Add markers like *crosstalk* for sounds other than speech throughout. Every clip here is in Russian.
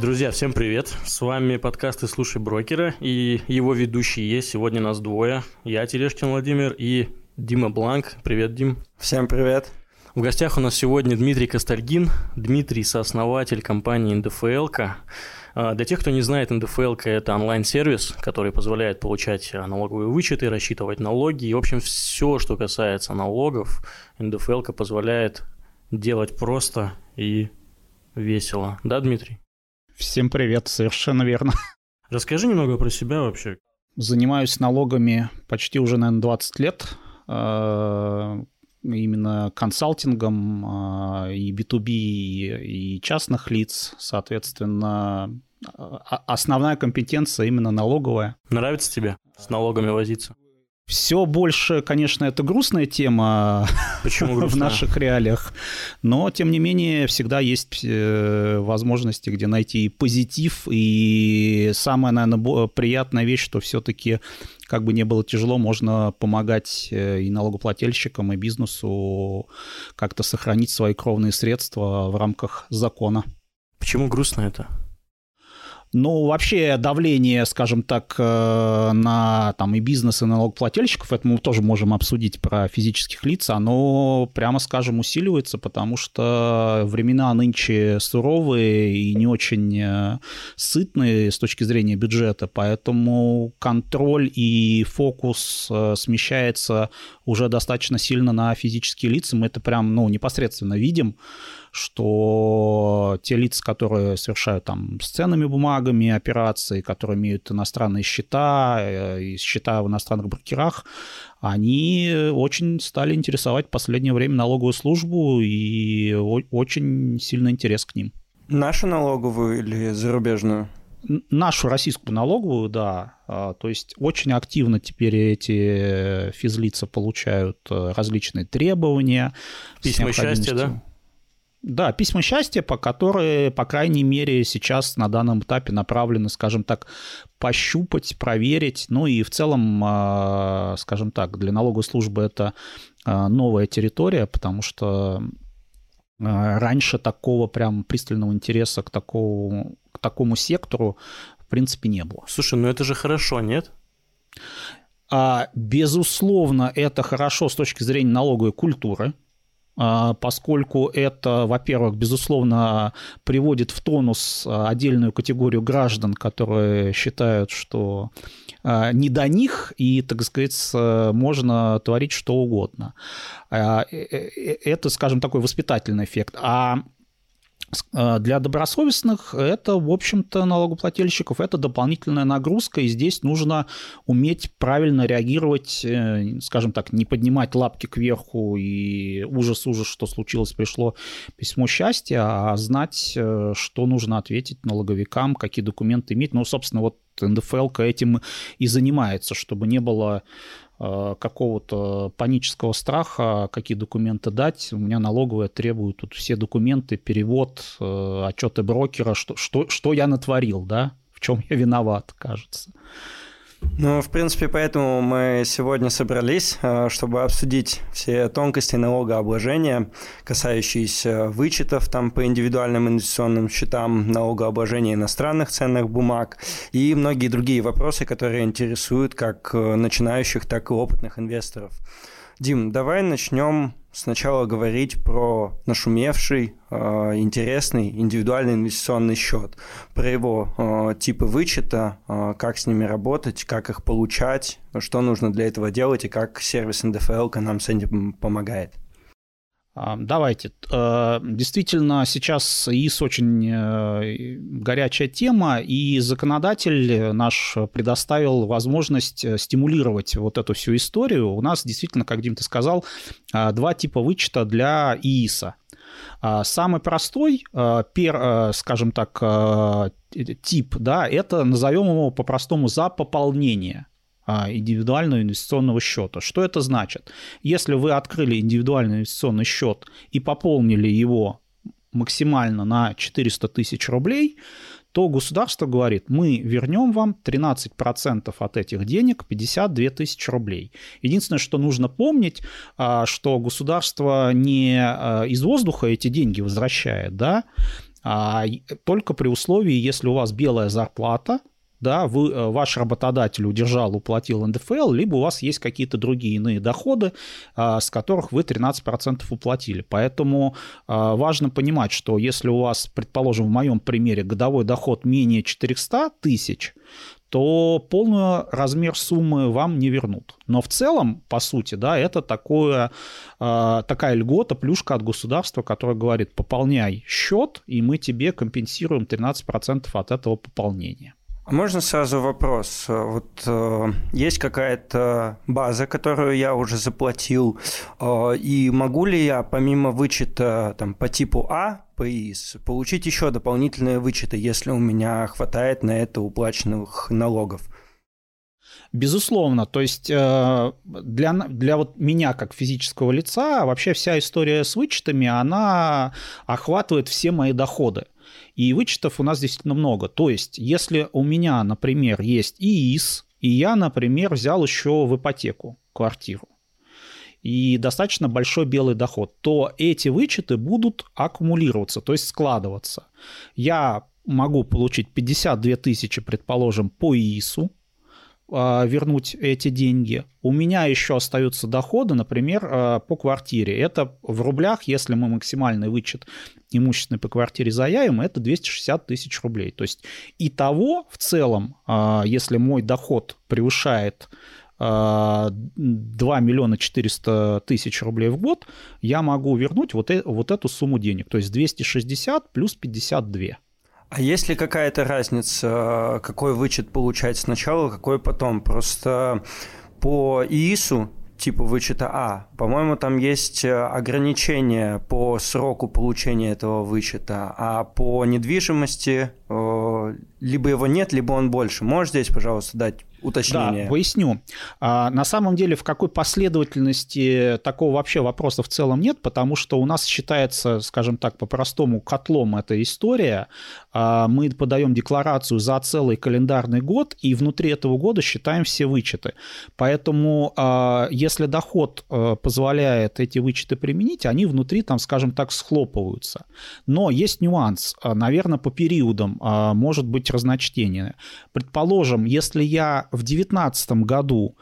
Друзья, всем привет! С вами подкасты «Слушай брокера» и его ведущие есть. Сегодня нас двое. Я Терешкин Владимир и Дима Бланк. Привет, Дим. Всем привет. В гостях у нас сегодня Дмитрий Костальгин. Дмитрий – сооснователь компании НДФЛК. А, для тех, кто не знает, НДФЛ – это онлайн-сервис, который позволяет получать налоговые вычеты, рассчитывать налоги. И, в общем, все, что касается налогов, НДФЛ позволяет делать просто и весело. Да, Дмитрий? Всем привет, совершенно верно. Расскажи немного про себя вообще. Занимаюсь налогами почти уже, наверное, 20 лет. А, именно консалтингом а, и B2B, и частных лиц, соответственно, а, основная компетенция именно налоговая. Нравится тебе с налогами возиться? Все больше, конечно, это грустная тема Почему грустная? *laughs* в наших реалиях, но, тем не менее, всегда есть э, возможности, где найти позитив, и самая, наверное, приятная вещь, что все-таки, как бы не было тяжело, можно помогать э, и налогоплательщикам, и бизнесу как-то сохранить свои кровные средства в рамках закона. Почему грустно это? Ну, вообще давление, скажем так, э, на там и бизнес, и налогоплательщиков, это мы тоже можем обсудить про физических лиц, оно, прямо скажем, усиливается, потому что времена нынче суровые и не очень э, сытные с точки зрения бюджета, поэтому контроль и фокус э, смещается уже достаточно сильно на физические лица, мы это прям, ну, непосредственно видим, что те лица, которые совершают там с ценными бумагами операции, которые имеют иностранные счета, э, и счета в иностранных брокерах, они очень стали интересовать в последнее время налоговую службу и очень сильный интерес к ним. Нашу налоговую или зарубежную? Нашу российскую налоговую, да. А, то есть очень активно теперь эти физлица получают э, различные требования. Письма счастья, да? Да, письма счастья, по которые, по крайней мере, сейчас на данном этапе направлены, скажем так, пощупать, проверить. Ну и в целом, а, скажем так, для налоговой службы это а, новая территория, потому что а, раньше такого прям пристального интереса к такому, к такому сектору в принципе не было. Слушай, ну это же хорошо, нет? Безусловно, это хорошо с точки зрения налоговой культуры, а, поскольку это, во-первых, безусловно, приводит в тонус а, отдельную категорию граждан, которые считают, что а, не до них, и, так сказать, можно творить что угодно. Э, э, э, это, скажем, такой воспитательный эффект. А для добросовестных это, в общем-то, налогоплательщиков, это дополнительная нагрузка, и здесь нужно уметь правильно реагировать, э, скажем так, не поднимать лапки кверху и ужас-ужас, что случилось, пришло письмо счастья, а знать, э, что нужно ответить налоговикам, какие документы иметь. Ну, собственно, вот НДФЛ этим и занимается, чтобы не было Э, какого-то панического страха, какие документы дать. У меня налоговая требует тут все документы, перевод, э, отчеты брокера, что, что, что я натворил, да, в чем я виноват, кажется. Ну, в принципе, поэтому мы сегодня собрались, э, чтобы обсудить все тонкости налогообложения, касающиеся вычетов там по индивидуальным инвестиционным счетам, налогообложения иностранных ценных бумаг и многие другие вопросы, которые интересуют как э, начинающих, так и опытных инвесторов. Дим, давай начнем сначала говорить про нашумевший, э, интересный индивидуальный инвестиционный счет, про его э, типы вычета, э, как с ними работать, как их получать, что нужно для этого делать и как сервис НДФЛ нам с этим помогает. А, давайте. Э, действительно, сейчас ИИС очень э, горячая тема, и законодатель наш предоставил возможность э, стимулировать вот эту всю историю. У нас действительно, как Дим ты сказал, два типа вычета для ИИСа. Самый простой, скажем так, тип, да, это назовем его по-простому за пополнение – а, индивидуального инвестиционного счета. Что это значит? Если вы открыли индивидуальный инвестиционный счет и пополнили его максимально на 400 тысяч рублей, то государство говорит, мы вернем вам 13% от этих денег, 52 тысячи рублей. Единственное, что нужно помнить, а, что государство не а, из воздуха эти деньги возвращает, да, А, только при условии, если у вас белая зарплата, да, вы, э, ваш работодатель удержал, уплатил НДФЛ, либо у вас есть какие-то другие иные доходы, а, с которых вы 13% уплатили. Поэтому а, важно понимать, что если у вас, предположим, в моем примере годовой доход менее 400 тысяч, то полный размер суммы вам не вернут. Но в целом, по сути, да, это такое, э, такая льгота, плюшка от государства, которая говорит, пополняй счет, и мы тебе компенсируем 13% от этого пополнения. А можно сразу вопрос? Вот э, есть какая-то база, которую я уже заплатил, э, и могу ли я помимо вычета там, по типу А, ПИС, получить еще дополнительные вычеты, если у меня хватает на это уплаченных налогов? Безусловно, то есть э, для, для вот меня как физического лица вообще вся история с вычетами, она охватывает все мои доходы. И вычетов у нас действительно много. То есть, если у меня, например, есть ИИС, и я, например, взял еще в ипотеку квартиру, и достаточно большой белый доход, то эти вычеты будут аккумулироваться, то есть складываться. Я могу получить 52 тысячи, предположим, по ИИСу, вернуть эти деньги. У меня еще остаются доходы, например, а, по квартире. Это в рублях, если мы максимальный вычет имущественный по квартире заявим, это 260 тысяч рублей. То есть и того в целом, а, если мой доход превышает 2 миллиона 400 тысяч рублей в год, я могу вернуть вот, э, вот эту сумму денег. То есть 260 плюс 52. А есть ли какая-то разница, какой вычет получать сначала, какой потом? Просто по ИИСу типа вычета А. По-моему, там есть ограничения по сроку получения этого вычета, а по недвижимости э, либо его нет, либо он больше. Можешь здесь, пожалуйста, дать уточнение. Да, поясню. А, на самом деле, в какой последовательности такого вообще вопроса в целом нет, потому что у нас считается, скажем так, по-простому котлом эта история. А, мы подаем декларацию за целый календарный год, и внутри этого года считаем все вычеты. Поэтому, а, если доход а, позволяет эти вычеты применить, они внутри, там, скажем так, схлопываются. Но есть нюанс. Наверное, по периодам может быть разночтение. Предположим, если я в 2019 году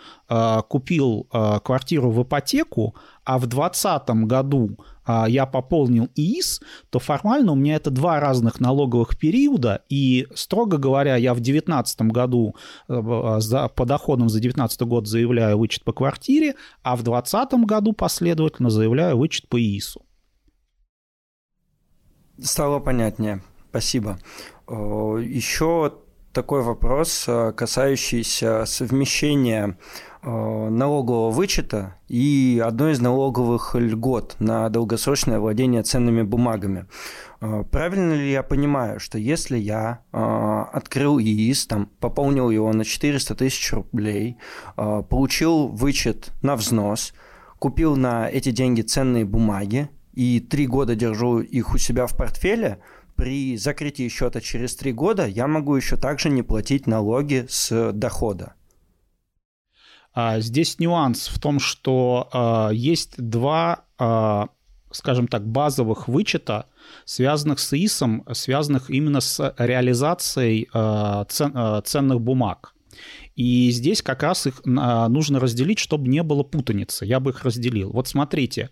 купил квартиру в ипотеку, а в 2020 году э, я пополнил ИИС, то формально у меня это два разных налоговых периода, и, строго говоря, я в 2019 году э, за, по доходам за 2019 год заявляю вычет по квартире, а в 2020 году последовательно заявляю вычет по ИИСу. Стало понятнее. Спасибо. Еще такой вопрос, э, касающийся совмещения э, налогового вычета и одной из налоговых льгот на долгосрочное владение ценными бумагами. Э, правильно ли я понимаю, что если я открыл ИИС, там, пополнил его на 400 тысяч рублей, получил вычет на взнос, купил на эти деньги ценные бумаги и три года держу их у себя в портфеле – при закрытии счета через три года я могу еще также не платить налоги с дохода. А, здесь нюанс в том, что а, есть два, а, скажем так, базовых вычета, связанных с ИСом, связанных именно с реализацией ценных бумаг. И здесь как раз их нужно разделить, чтобы не было путаницы. Я бы их разделил. Вот смотрите,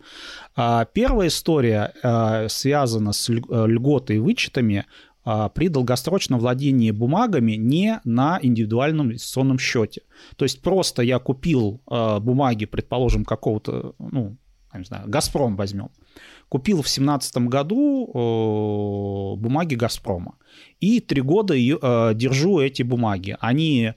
первая история связана с льготой и вычетами при долгосрочном владении бумагами не на индивидуальном инвестиционном счете. То есть просто я купил бумаги, предположим, какого-то, ну, не знаю, «Газпром» возьмем. Купил в 2017 году бумаги «Газпрома». И три года держу эти бумаги. Они а,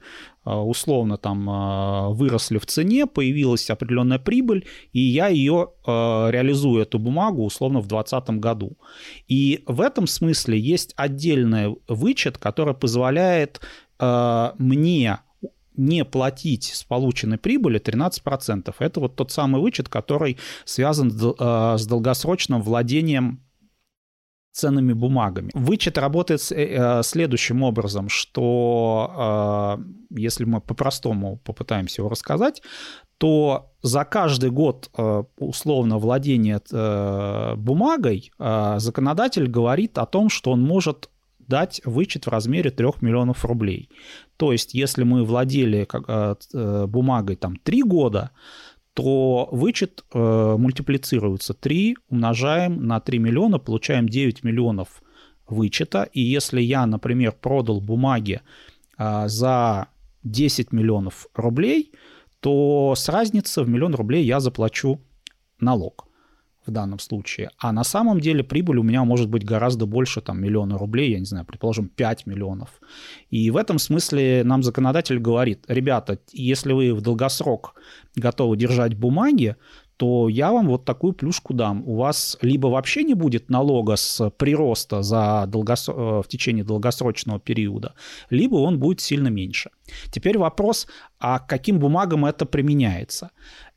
условно там а, выросли в цене, появилась определенная прибыль, и я ее а, реализую, эту бумагу, условно в 2020 году. И в этом смысле есть отдельный вычет, который позволяет мне не платить с полученной прибыли 13%. Это вот тот самый вычет, который связан с долгосрочным владением ценными бумагами. Вычет работает э, следующим образом, что если мы по-простому попытаемся его рассказать, то за каждый год условно владения бумагой законодатель говорит о том, что он может дать вычет в размере 3 миллионов рублей. То есть, если мы владели бумагой там 3 года, то вычет э, мультиплицируется. 3 умножаем на 3 миллиона, получаем 9 миллионов вычета. И если я, например, продал бумаги э, за 10 миллионов рублей, то с разницы в миллион рублей я заплачу налог в данном случае. А на самом деле прибыль у меня может быть гораздо больше, там, миллиона рублей, я не знаю, предположим, 5 миллионов. И в этом смысле нам законодатель говорит, ребята, если вы в долгосрок готовы держать бумаги, то я вам вот такую плюшку дам. У вас либо вообще не будет налога с прироста за долгос... Э, в течение долгосрочного периода, либо он будет сильно меньше. Теперь вопрос, а каким бумагам это применяется?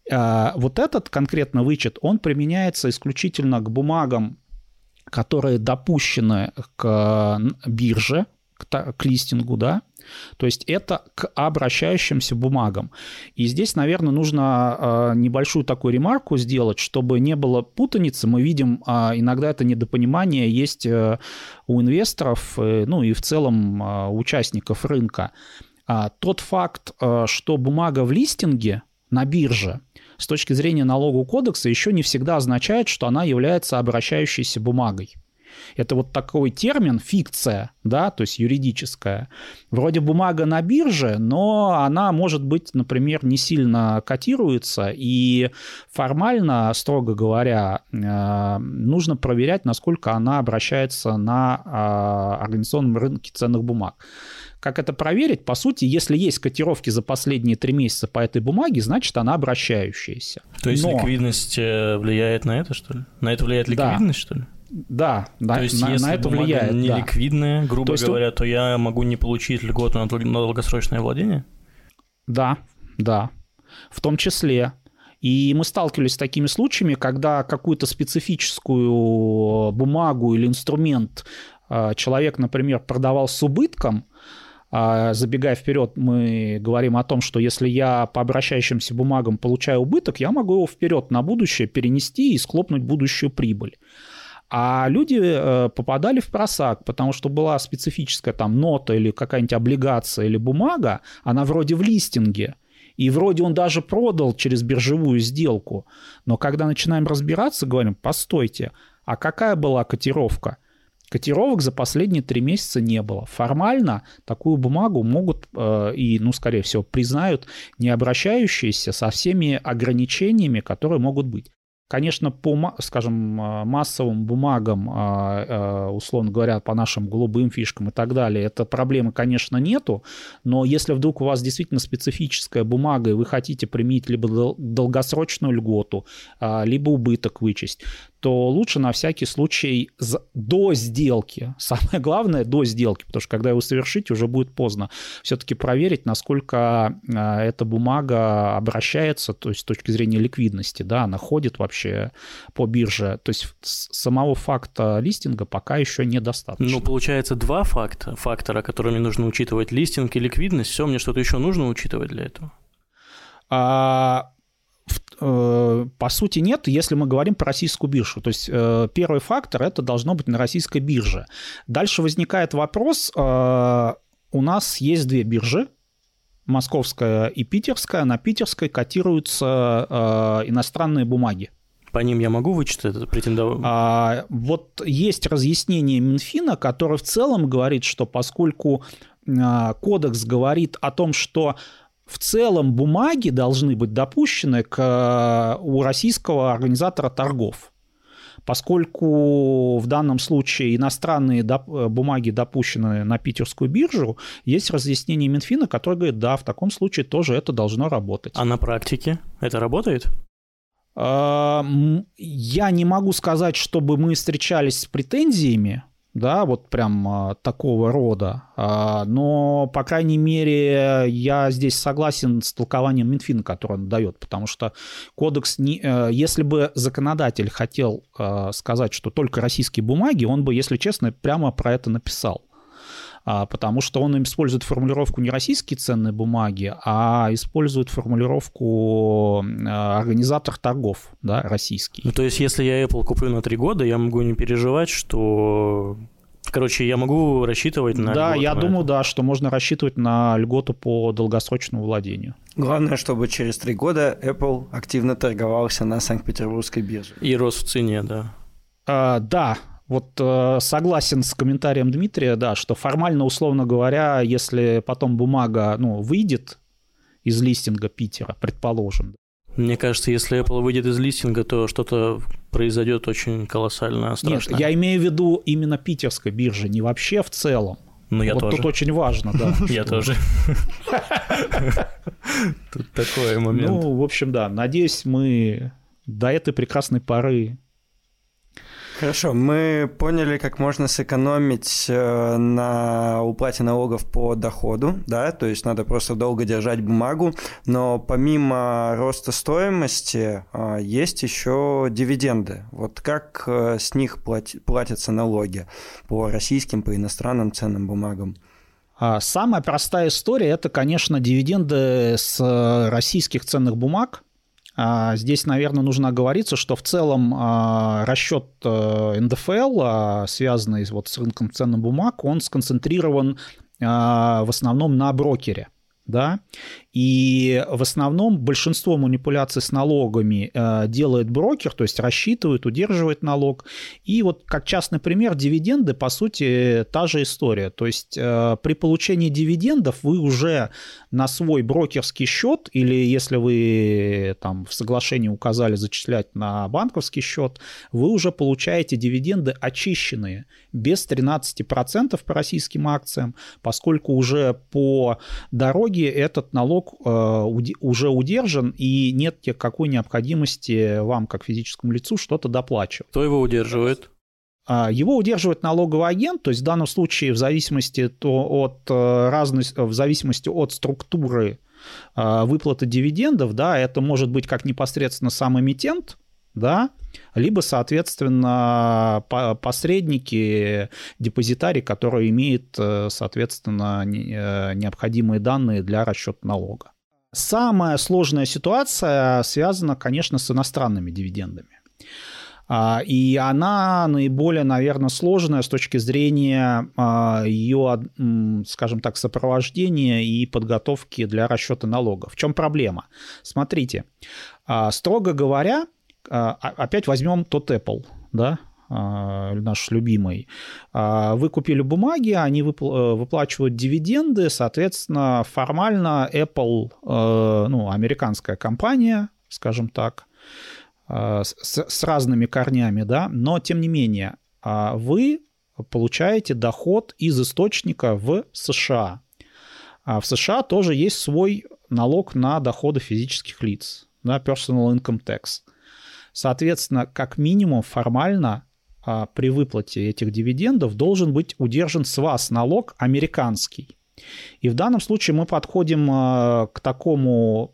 А, вот этот конкретно вычет, он применяется исключительно к бумагам, которые допущены к бирже, к, к листингу, да, то есть это к обращающимся бумагам. И здесь, наверное, нужно а, небольшую такую ремарку сделать, чтобы не было путаницы. Мы видим, а, иногда это недопонимание есть э, у инвесторов, э, ну и в целом участников рынка. Тот факт, э, что бумага в листинге на бирже с точки зрения налогового кодекса еще не всегда означает, что она является обращающейся бумагой. Это вот такой термин фикция, да, то есть юридическая. Вроде бумага на бирже, но она может быть, например, не сильно котируется, и формально, строго говоря, э, нужно проверять, насколько она обращается на э, организационном рынке ценных бумаг. Как это проверить? По сути, если есть котировки за последние три месяца по этой бумаге, значит, она обращающаяся. То есть Но... ликвидность э, влияет на это, что ли? На это влияет ликвидность, да. что ли? Да, да, то есть, на, если на это влияет. не да. ликвидная, грубо то есть, говоря, то я могу не получить льготу на долгосрочное владение? Да, да, в том числе. И мы сталкивались с такими случаями, когда какую-то специфическую бумагу или инструмент э, человек, например, продавал с убытком, забегая вперед, мы говорим о том, что если я по обращающимся бумагам получаю убыток, я могу его вперед на будущее перенести и склопнуть будущую прибыль. А люди э, попадали в просак, потому что была специфическая там нота или какая-нибудь облигация или бумага, она вроде в листинге, и вроде он даже продал через биржевую сделку. Но когда начинаем разбираться, говорим, постойте, а какая была котировка? Котировок за последние три месяца не было. Формально такую бумагу могут э, и, ну, скорее всего, признают не обращающиеся со всеми ограничениями, которые могут быть. Конечно, по, скажем, э, массовым бумагам, а, э, условно говоря, по нашим голубым фишкам и так далее, это проблемы, конечно, нету, но если вдруг у вас действительно специфическая бумага, и вы хотите применить либо долгосрочную льготу, а, либо убыток вычесть, то лучше на всякий случай до сделки, самое главное до сделки, потому что когда его совершите, уже будет поздно, все-таки проверить, насколько а, эта бумага обращается, то есть с точки зрения ликвидности, да, она ходит вообще по бирже, то есть самого факта листинга пока еще недостаточно. Ну, получается два факта, фактора, которыми нужно учитывать, листинг и ликвидность, все, мне что-то еще нужно учитывать для этого? А, по сути, нет, если мы говорим про российскую биржу. То есть э, первый фактор – это должно быть на российской бирже. Дальше возникает вопрос, э, у нас есть две биржи, московская и питерская. На питерской котируются иностранные бумаги. По ним я могу вычитать это претендовать? А, вот есть разъяснение Минфина, которое в целом говорит, что поскольку кодекс говорит о том, что в целом бумаги должны быть допущены к, э, у российского организатора торгов. Поскольку в данном случае иностранные доп- э, бумаги допущены на питерскую биржу, есть разъяснение Минфина, которое говорит, да, в таком случае тоже это должно работать. А на практике это работает? Э, я не могу сказать, чтобы мы встречались с претензиями да, вот прям а, такого рода. А, но, по крайней мере, я здесь согласен с толкованием Минфина, которое он дает, потому что кодекс, не, э, если бы законодатель хотел а, сказать, что только российские бумаги, он бы, если честно, прямо про это написал. А, потому что он использует формулировку не российские ценные бумаги, а использует формулировку а, организатор торгов, да, российский. Ну, то есть, если я Apple куплю на три года, я могу не переживать, что Короче, я могу рассчитывать на Да, я на думаю, это. да, что можно рассчитывать на льготу по долгосрочному владению. Главное, чтобы через три года Apple активно торговался на Санкт-Петербургской бирже. И рос в цене, да. А, да, вот э, согласен с комментарием Дмитрия, да, что формально, условно говоря, если потом бумага ну, выйдет из листинга Питера, предположим. Мне кажется, если Apple выйдет из листинга, то что-то произойдет очень колоссально страшное. Нет, я имею в виду именно питерской биржи, не вообще в целом. Ну, я вот тоже. тут очень важно, да. *laughs* Я тоже. *laughs* Тут такой момент. Ну, в общем, да, надеюсь, мы до этой прекрасной поры Хорошо, мы поняли, как можно сэкономить э, на уплате налогов по доходу, да, то есть надо просто долго держать бумагу, но помимо роста стоимости э, есть еще дивиденды. Вот как э, с них платятся налоги по российским, по иностранным ценным бумагам? А, самая простая история – это, конечно, дивиденды с российских ценных бумаг, здесь, наверное, нужно оговориться, что в целом а, расчет э, НДФЛ, а, связанный вот с рынком ценных бумаг, он сконцентрирован в основном на брокере да, и в основном большинство манипуляций с налогами э, делает брокер, то есть рассчитывает, удерживает налог. И вот как частный пример, дивиденды, по сути, та же история. То есть э, при получении дивидендов вы уже на свой брокерский счет, или если вы там в соглашении указали зачислять на банковский счет, вы уже получаете дивиденды очищенные, без 13% по российским акциям, поскольку уже по дороге этот налог э, уже удержан, и нет какой необходимости вам, как физическому лицу, что-то доплачивать. Кто его удерживает? А, его удерживает налоговый агент, то есть в данном случае в зависимости от э, разной, в зависимости от структуры э, выплаты дивидендов, да, это может быть как непосредственно сам эмитент, да, либо, соответственно, посредники, депозитарий, которые имеют, э, соответственно, необходимые данные для расчета налога. Самая сложная ситуация связана, конечно, с иностранными дивидендами. А, и она наиболее, наверное, сложная с точки зрения а, ее, скажем так, сопровождения и подготовки для расчета налога. В чем проблема? Смотрите, а, строго говоря, опять возьмем тот Apple, да, наш любимый. Вы купили бумаги, они выплачивают дивиденды, соответственно, формально Apple, ну, американская компания, скажем так, Э, с, с разными корнями, да, но тем не менее а, вы получаете доход из источника в США. А в США тоже есть свой налог на доходы физических лиц, да, personal income tax. Соответственно, как минимум формально а, при выплате этих дивидендов должен быть удержан с вас налог американский. И в данном случае мы подходим к такому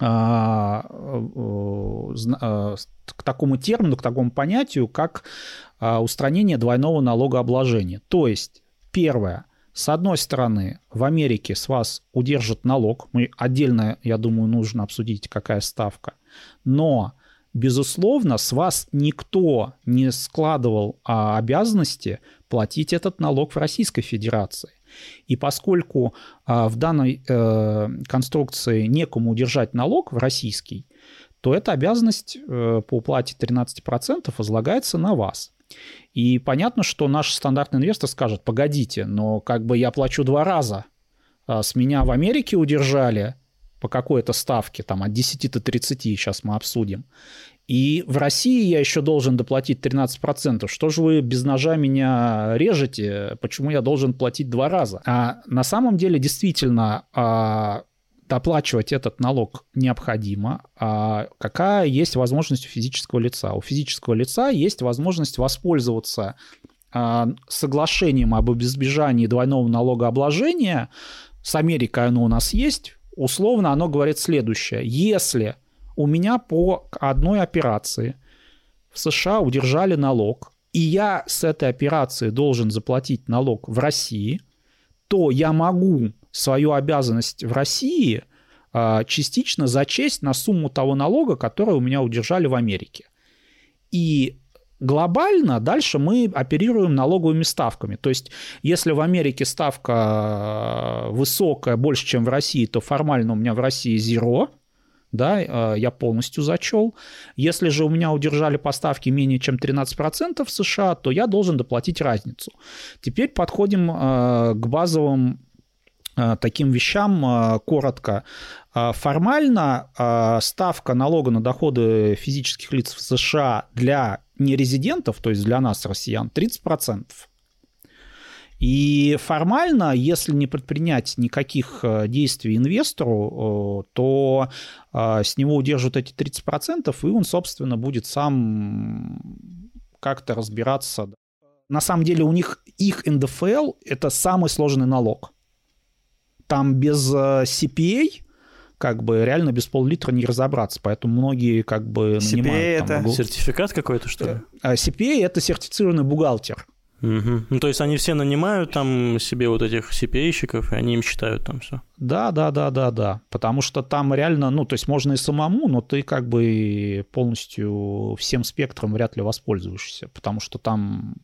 а, э, к такому термину, к такому понятию, как а, устранение двойного налогообложения. То есть, первое, с одной стороны, в Америке с вас удержат налог, мы отдельно, я думаю, нужно обсудить, какая ставка, но безусловно, с вас никто не складывал а, обязанности платить этот налог в Российской Федерации. И поскольку а, в данной э, конструкции некому удержать налог в российский, то эта обязанность э, по уплате 13% возлагается на вас. И понятно, что наш стандартный инвестор скажет, погодите, но как бы я плачу два раза. А с меня в Америке удержали по какой-то ставке, там от 10 до 30, сейчас мы обсудим. И в России я еще должен доплатить 13%. Что же вы без ножа меня режете? Почему я должен платить два раза? А на самом деле действительно а, доплачивать этот налог необходимо. А какая есть возможность у физического лица? У физического лица есть возможность воспользоваться а, соглашением об избежании двойного налогообложения, с Америкой оно у нас есть, условно оно говорит следующее. Если у меня по одной операции в США удержали налог, и я с этой операции должен заплатить налог в России, то я могу свою обязанность в России а, частично зачесть на сумму того налога, который у меня удержали в Америке. И глобально дальше мы оперируем налоговыми ставками. То есть, если в Америке ставка а, высокая, больше, чем в России, то формально у меня в России зеро, да, а, я полностью зачел. Если же у меня удержали поставки менее чем 13% в США, то я должен доплатить разницу. Теперь подходим к базовым Э, таким вещам э, коротко. Э, формально ставка налога на доходы физических лиц в США для нерезидентов, то есть для нас, россиян, 30%. И формально, если не предпринять никаких действий инвестору, то с него удержат эти 30%, и он, собственно, будет сам как-то разбираться. На самом деле у них их НДФЛ – это самый сложный налог там без э, CPA как бы реально без пол-литра не разобраться, поэтому многие как бы CPA нанимают... это Google. сертификат какой-то, что ли? Э, CPA – это сертифицированный бухгалтер. Угу. Ну, то есть они все нанимают там себе вот этих CPA-щиков, и они им считают там все. Да, да, да, да, да. Потому что там реально, ну, то есть можно и самому, но ты как бы полностью всем спектром вряд ли воспользуешься, потому что там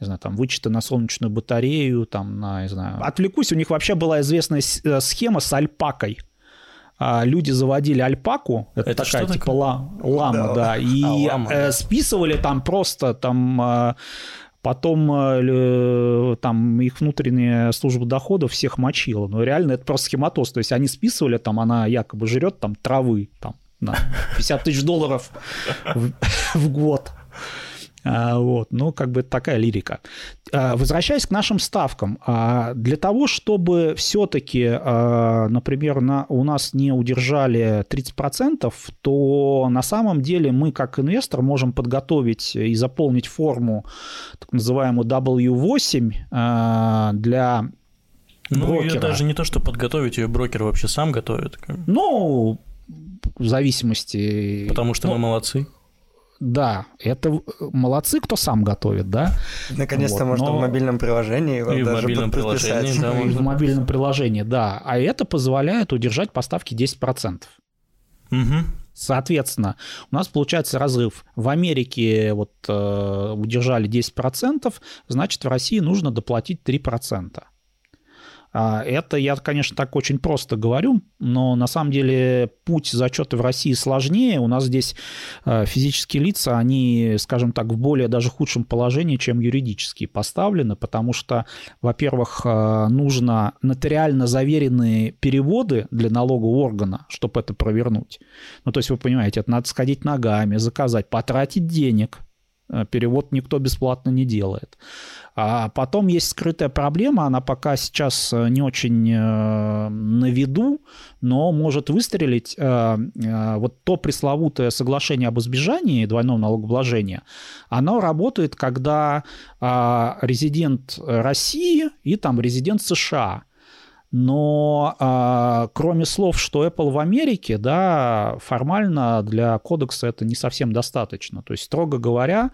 не знаю, там, вычеты на солнечную батарею, там, на, не знаю. Отвлекусь, у них вообще была известная э, схема с альпакой. А, люди заводили альпаку, это, это такая типа такое? лама, да, да *laughs* и а, лама, э, да. списывали там просто там э, Потом там их внутренняя служба доходов всех мочила. Но реально это просто схематоз. То есть они списывали, там она якобы жрет там травы там, на 50 тысяч долларов в, *laughs* в год. А, вот, ну, как бы такая лирика. А, возвращаясь к нашим ставкам, а, для того, чтобы все-таки, например, на, у нас не удержали 30%, то на самом деле мы как инвестор можем подготовить и заполнить форму, так называемую W8 для ну, брокера. ее даже не то, что подготовить, ее брокер вообще сам готовит. Ну, в зависимости... Потому что ну, мы молодцы. Да, это молодцы, кто сам готовит, да. Наконец-то вот, можно но... в мобильном приложении его и даже в мобильном приложении, да, *laughs* и в мобильном приложении, да. А это позволяет удержать поставки 10%. Угу. Соответственно, у нас получается разрыв. В Америке вот э, удержали 10%, значит, в России нужно доплатить 3%. А, это я, конечно, так очень просто говорю, но на самом деле путь зачета в России сложнее. У нас здесь а, физические лица, они, скажем так, в более даже худшем положении, чем юридические поставлены, потому что, во-первых, а, нужно нотариально заверенные переводы для налогового органа, чтобы это провернуть. Ну, то есть, вы понимаете, это надо сходить ногами, заказать, потратить денег, перевод никто бесплатно не делает. А потом есть скрытая проблема, она пока сейчас э, не очень э, на виду, но может выстрелить. Э, вот то пресловутое соглашение об избежании двойного налогообложения, оно работает, когда резидент России и там резидент США – но а, кроме слов, что Apple в Америке, да, формально для кодекса это не совсем достаточно. То есть, строго говоря,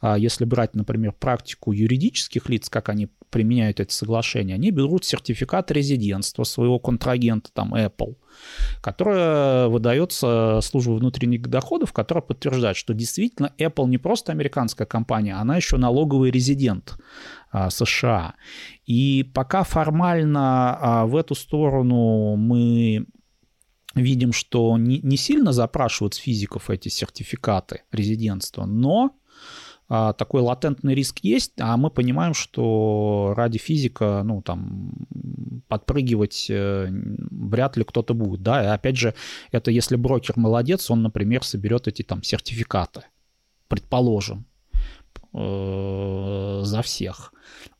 а, если брать, например, практику юридических лиц, как они применяют эти соглашения, они берут сертификат резидентства своего контрагента, там Apple, которая выдается службой внутренних доходов, которая подтверждает, что действительно Apple не просто американская компания, она еще налоговый резидент а, США. И пока формально а, в эту сторону мы видим, что не, сильно запрашивают с физиков эти сертификаты резидентства, но такой латентный риск есть, а мы понимаем, что ради физика, ну, там, подпрыгивать э, вряд ли кто-то будет, да, и опять же, это если брокер молодец, он, например, соберет эти там сертификаты, предположим, за всех.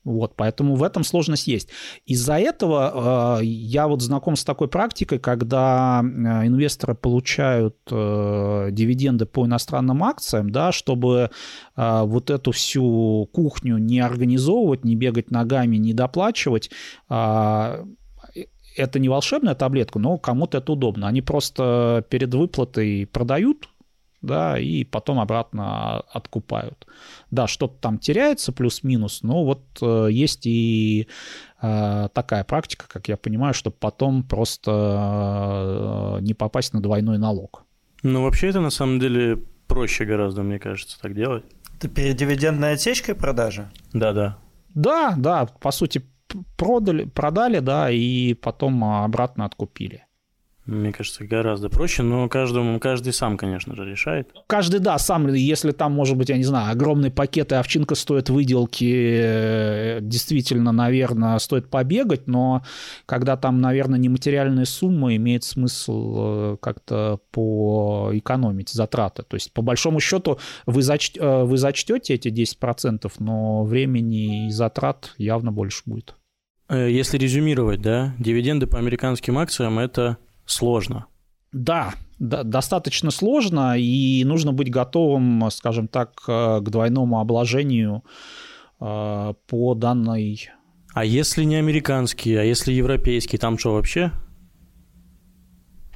Вот, поэтому в этом сложность есть. Из-за этого э, я вот знаком с такой практикой, когда э, инвесторы получают э, дивиденды по иностранным акциям, да, чтобы э, вот эту всю кухню не организовывать, не бегать ногами, не доплачивать. Э, это не волшебная таблетка, но кому-то это удобно. Они просто перед выплатой продают да, и потом обратно откупают. Да, что-то там теряется плюс-минус, но вот э, есть и э, такая практика, как я понимаю, чтобы потом просто э, не попасть на двойной налог. Ну, вообще это на самом деле проще гораздо, мне кажется, так делать. Это перед дивидендной отсечкой продажи? Да-да. Да, да, по сути, продали, продали, да, и потом обратно откупили. Мне кажется, гораздо проще, но каждому, каждый сам, конечно же, решает. Каждый, да, сам, если там, может быть, я не знаю, огромные пакеты овчинка стоит выделки, э, действительно, наверное, стоит побегать, но когда там, наверное, нематериальные суммы, имеет смысл э, как-то поэкономить затраты. То есть, по большому счету, вы, зач... Э, вы зачтете эти 10%, но времени и затрат явно больше будет. Если резюмировать, да, дивиденды по американским акциям – это сложно. Да, да, достаточно сложно, и нужно быть готовым, скажем так, э, к двойному обложению э, по данной... А если не американские, а если европейские, там что вообще?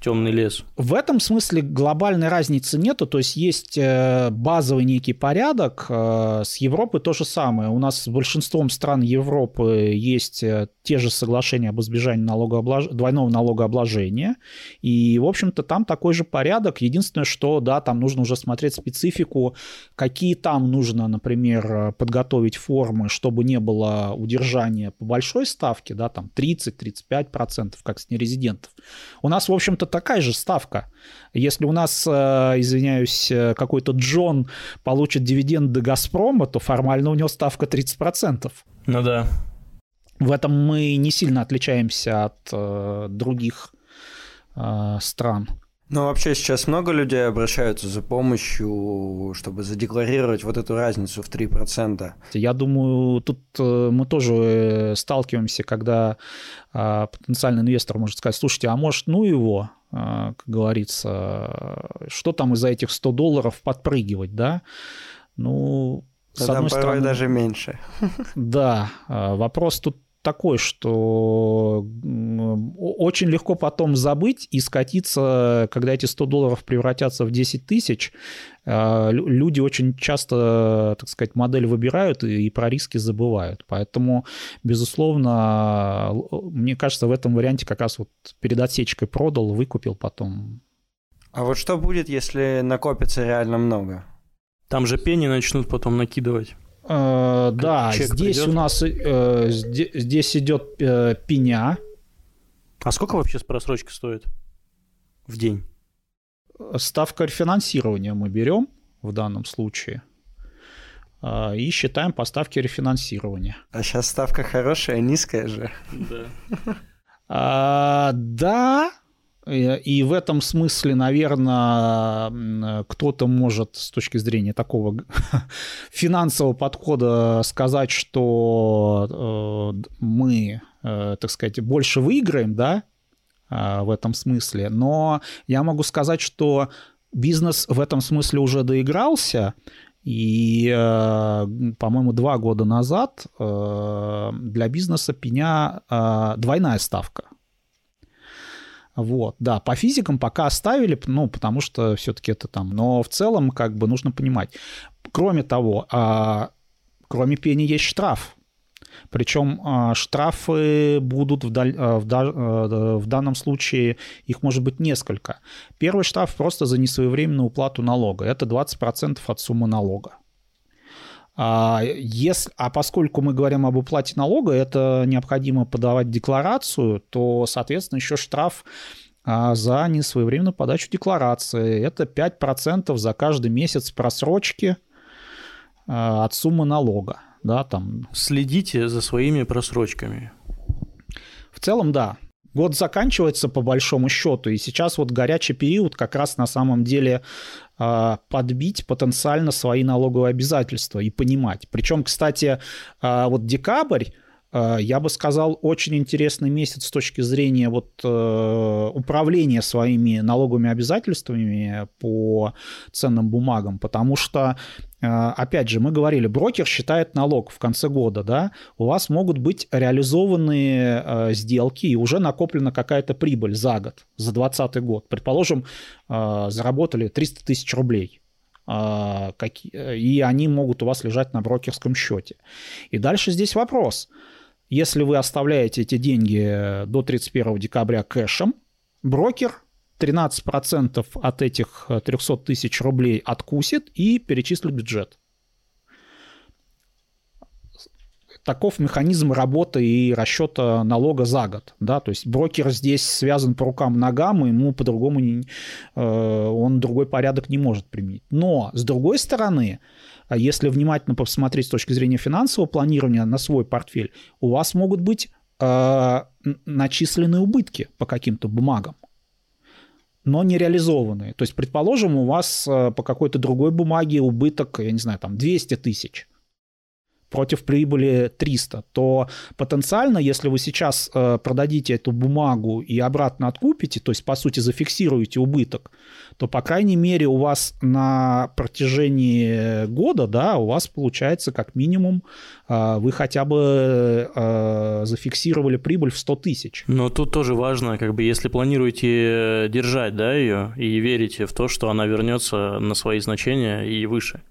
Темный лес. В этом смысле глобальной разницы нету, то есть есть э, базовый некий порядок. Э, с Европой то же самое. У нас с большинством стран Европы есть э, те же соглашения об избежании налогооблож... двойного налогообложения. И, в общем-то, там такой же порядок. Единственное, что, да, там нужно уже смотреть специфику, какие там нужно, например, подготовить формы, чтобы не было удержания по большой ставке, да, там 30-35%, как с нерезидентов. У нас, в общем-то, такая же ставка. Если у нас, э, извиняюсь, э, какой-то Джон получит дивиденды Газпрома, то формально у него ставка 30%. Ну да. В этом мы не сильно отличаемся от э, других э, стран. Ну, вообще сейчас много людей обращаются за помощью, чтобы задекларировать вот эту разницу в 3%. Я думаю, тут э, мы тоже сталкиваемся, когда а, потенциальный инвестор может сказать, слушайте, а может, ну его, как говорится, что там из-за этих 100 долларов подпрыгивать, да? Ну, с да одной стороны... даже меньше. *laughs* Да, а, вопрос тут такой, что очень легко потом забыть и скатиться, когда эти 100 долларов превратятся в 10 тысяч. А, люди очень часто, так сказать, модель выбирают и про риски забывают. Поэтому, безусловно, мне кажется, в этом варианте как раз вот перед отсечкой продал, выкупил потом. А вот что будет, если накопится реально много? Там же пени начнут потом накидывать. Э, да, здесь придет? у нас э, здесь, здесь идет э, пеня. А сколько вообще просрочка стоит в день? Ставка рефинансирования мы берем в данном случае э, и считаем по ставке рефинансирования. А сейчас ставка хорошая, низкая же. Да. А, да, и в этом смысле, наверное, кто-то может с точки зрения такого *laughs* финансового подхода сказать, что э, мы, э, так сказать, больше выиграем, да, э, в этом смысле. Но я могу сказать, что бизнес в этом смысле уже доигрался, и, по-моему, два года назад для бизнеса пеня двойная ставка – вот, да, по физикам пока оставили, ну, потому что все-таки это там. Но в целом, как бы, нужно понимать. Кроме того, а, кроме пени есть штраф. Причем а, штрафы будут в, даль, а, в, а, в данном случае, их может быть несколько. Первый штраф просто за несвоевременную уплату налога. Это 20% от суммы налога. А, если, а поскольку мы говорим об уплате налога, это необходимо подавать декларацию, то, соответственно, еще штраф а, за несвоевременную подачу декларации. Это 5% за каждый месяц просрочки а, от суммы налога. Да, там. Следите за своими просрочками. В целом, да. Год заканчивается по большому счету, и сейчас вот горячий период как раз на самом деле подбить потенциально свои налоговые обязательства и понимать. Причем, кстати, а, вот декабрь, а, я бы сказал, очень интересный месяц с точки зрения вот э, управления своими налоговыми обязательствами по ценным бумагам, потому что а, опять же, мы говорили, брокер считает налог в конце года, да, у вас могут быть реализованные э, сделки, и уже накоплена какая-то прибыль за год, за 2020 год. Предположим, э, заработали 300 тысяч рублей, э, и они могут у вас лежать на брокерском счете. И дальше здесь вопрос. Если вы оставляете эти деньги до 31 декабря кэшем, брокер 13% от этих 300 э, тысяч рублей откусит и перечислит бюджет. Таков механизм работы и расчета налога за год. Да? То есть брокер здесь связан по рукам и ногам, и ему по-другому не, э, он другой порядок не может применить. Но, с другой стороны, если внимательно посмотреть с точки зрения финансового планирования на свой портфель, у вас могут быть э, начислены убытки по каким-то бумагам но не реализованные. То есть, предположим, у вас э, по какой-то другой бумаге убыток, я не знаю, там 200 тысяч против прибыли 300, то потенциально, если вы сейчас э, продадите эту бумагу и обратно откупите, то есть, по сути, зафиксируете убыток, то, по крайней мере, у вас на протяжении года, да, у вас получается как минимум э, вы хотя бы э, зафиксировали прибыль в 100 тысяч. Но тут тоже важно, как бы, если планируете держать, да, ее и верите в то, что она вернется на свои значения и выше.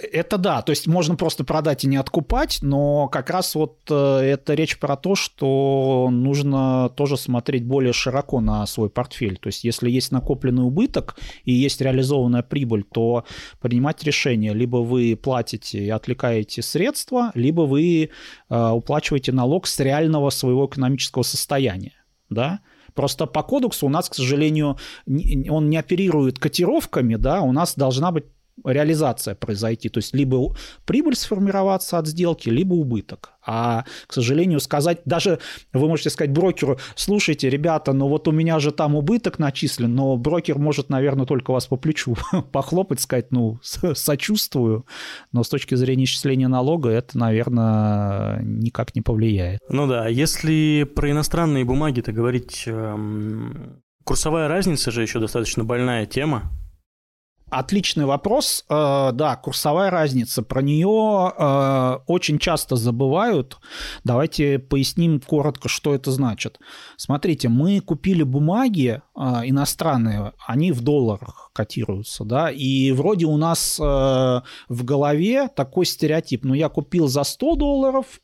Это да, то есть можно просто продать и не откупать, но как раз вот э, это речь про то, что нужно тоже смотреть более широко на свой портфель. То есть если есть накопленный убыток и есть реализованная прибыль, то принимать решение, либо вы платите и отвлекаете средства, либо вы э, уплачиваете налог с реального своего экономического состояния. Да? Просто по кодексу у нас, к сожалению, он не оперирует котировками, да, у нас должна быть реализация произойти. То есть либо прибыль сформироваться от сделки, либо убыток. А, к сожалению, сказать, даже вы можете сказать брокеру, слушайте, ребята, ну вот у меня же там убыток начислен, но брокер может, наверное, только вас по плечу *laughs* похлопать, сказать, ну, сочувствую, но с точки зрения исчисления налога это, наверное, никак не повлияет. Ну да, если про иностранные бумаги-то говорить, эм, курсовая разница же еще достаточно больная тема, Отличный вопрос. Э, да, курсовая разница. Про нее э, очень часто забывают. Давайте поясним коротко, что это значит. Смотрите, мы купили бумаги э, иностранные, они в долларах котируются, да, и вроде у нас в голове такой стереотип. Ну, я купил за 100 долларов,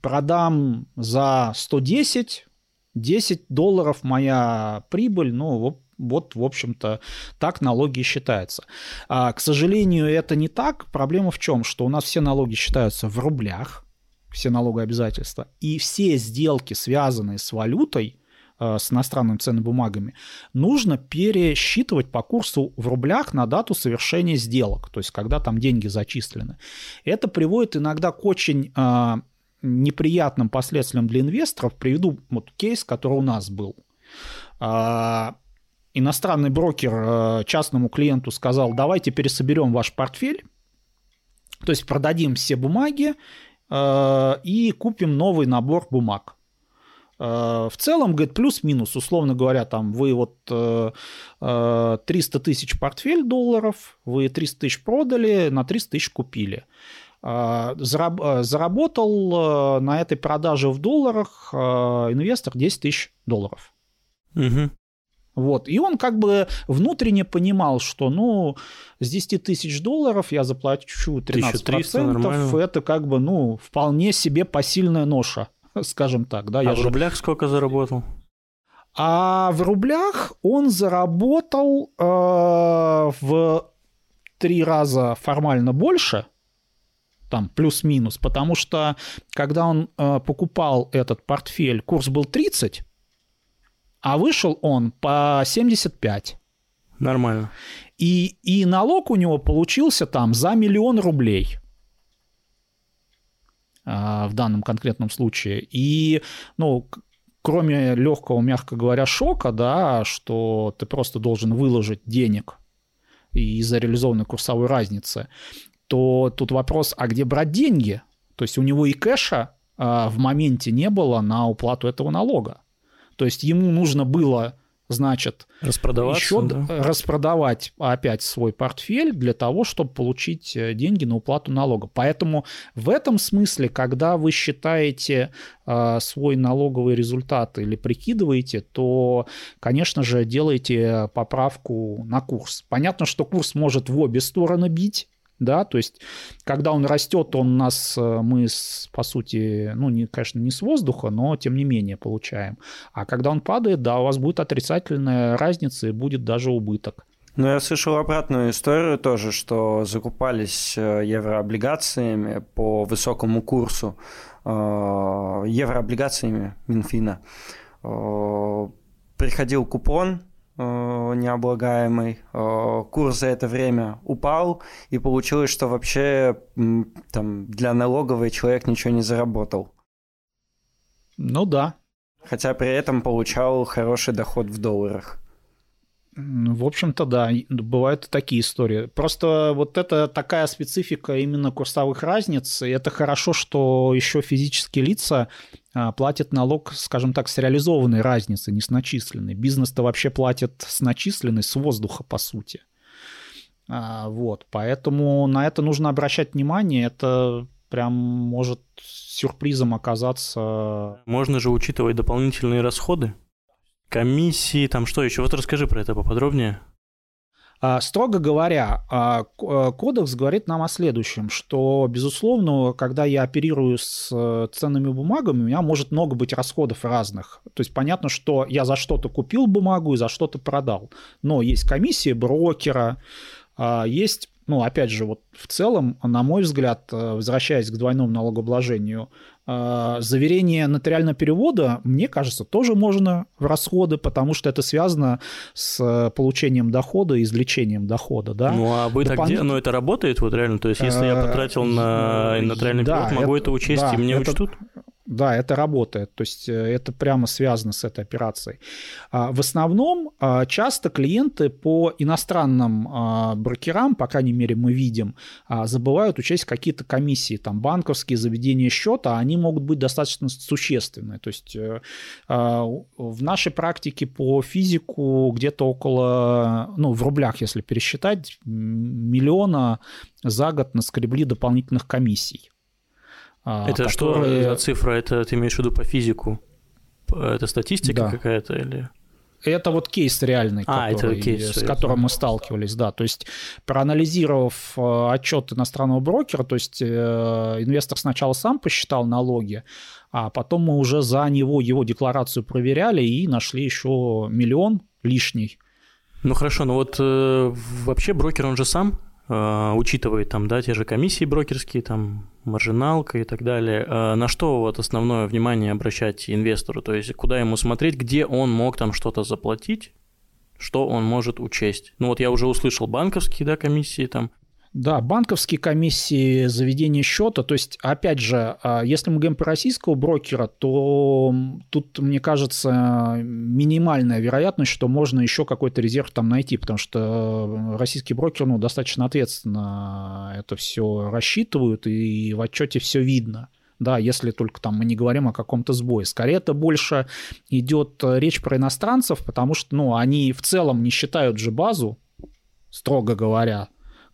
продам за 110, 10 долларов моя прибыль, ну, вот, в общем-то, так налоги считаются. А, к сожалению, это не так. Проблема в чем? Что у нас все налоги считаются в рублях, все налоговые обязательства, и все сделки, связанные с валютой, а, с иностранными ценными бумагами, нужно пересчитывать по курсу в рублях на дату совершения сделок, то есть когда там деньги зачислены. Это приводит иногда к очень э, неприятным последствиям для инвесторов. Приведу вот кейс, который у нас был иностранный брокер э, частному клиенту сказал, давайте пересоберем ваш портфель, то есть продадим все бумаги э, и купим новый набор бумаг. Э, в целом, говорит, плюс-минус, условно говоря, там вы вот 300 тысяч портфель долларов, вы 300 тысяч продали, на 300 тысяч купили. Заработал на этой продаже в долларах инвестор 10 тысяч долларов. Угу. Вот. И он как бы внутренне понимал, что ну с 10 тысяч долларов я заплачу 13%, это как бы ну вполне себе посильная ноша, *laughs* скажем так. Да, а я в же... рублях сколько заработал? А в рублях он заработал э, в три раза формально больше, там плюс-минус, потому что когда он э, покупал этот портфель, курс был 30, а вышел он по 75. Нормально. И, и налог у него получился там за миллион рублей а, в данном конкретном случае. И, ну, кроме легкого, мягко говоря, шока, да, что ты просто должен выложить денег из-за реализованной курсовой разницы, то тут вопрос, а где брать деньги? То есть у него и кэша а, в моменте не было на уплату этого налога. То есть ему нужно было значит, еще да. распродавать опять свой портфель для того, чтобы получить э, деньги на уплату налога. Поэтому в этом смысле, когда вы считаете э, свой налоговый результат или прикидываете, то, конечно же, делаете поправку на курс. Понятно, что курс может в обе стороны бить, да, то есть когда он растет, он нас, э, мы, по сути, ну, не, конечно, не с воздуха, но тем не менее получаем. А когда он падает, да, у вас будет отрицательная разница и будет даже убыток. Ну, я слышал обратную историю тоже, что закупались э, еврооблигациями по высокому курсу, э, еврооблигациями Минфина. Приходил купон, необлагаемый. Э, курс за это время упал, и получилось, что вообще там, для налоговой человек ничего не заработал. Ну да. Хотя при этом получал хороший доход в долларах. В общем-то, да, бывают такие истории. Просто вот это такая специфика именно курсовых разниц, и это хорошо, что еще физические лица а, платят налог, скажем так, с реализованной разницы, не с начисленной. Бизнес-то вообще платит с начисленной, с воздуха, по сути. А, вот, поэтому на это нужно обращать внимание, это прям может сюрпризом оказаться. Можно же учитывать дополнительные расходы? комиссии, там что еще? Вот расскажи про это поподробнее. А, строго говоря, а, а, кодекс говорит нам о следующем, что, безусловно, когда я оперирую с э, ценными бумагами, у меня может много быть расходов разных. То есть понятно, что я за что-то купил бумагу и за что-то продал. Но есть комиссия брокера, есть ну, опять же, вот в целом, на мой взгляд, э, возвращаясь к двойному налогообложению, э, заверение нотариального перевода, мне кажется, тоже можно в расходы, потому что это связано с получением дохода и извлечением дохода, да. Ну, а вы Допол... так где? Ну, это работает вот реально? То есть, если я потратил на э, нотариальный перевод, могу это, учесть, и мне учтут? Да, это работает, то есть э, это прямо связано с этой операцией. А, в основном а, часто клиенты по иностранным а, брокерам, по крайней мере мы видим, забывают учесть какие-то комиссии, там банковские заведения счета, они могут быть достаточно существенные. То есть э, в нашей практике по физику где-то около, ну в рублях если пересчитать, миллиона за год наскребли дополнительных комиссий. А, это которые... что за цифра? Это ты имеешь в виду по физику? Это статистика да. какая-то или? Это вот кейс реальный, а, который, это кейс, с которым мы сталкивались, да. То есть, проанализировав э, отчет иностранного брокера, то есть э, инвестор сначала сам посчитал налоги, а потом мы уже за него его декларацию проверяли и нашли еще миллион лишний. Ну хорошо, ну вот э, вообще брокер он же сам э, учитывает там, да, те же комиссии брокерские, там, маржиналка и так далее. Э, на что вот основное внимание обращать инвестору? То есть куда ему смотреть, где он мог там что-то заплатить, что он может учесть? Ну вот я уже услышал банковские, да, комиссии там, да, банковские комиссии, заведение счета. То есть, опять же, а, если мы говорим про российского брокера, то тут, мне кажется, минимальная вероятность, что можно еще какой-то резерв там найти, потому что российский брокер ну, достаточно ответственно это все рассчитывают, и в отчете все видно. Да, если только там мы не говорим о каком-то сбое. Скорее, это больше идет речь про иностранцев, потому что ну, они в целом не считают же базу, строго говоря,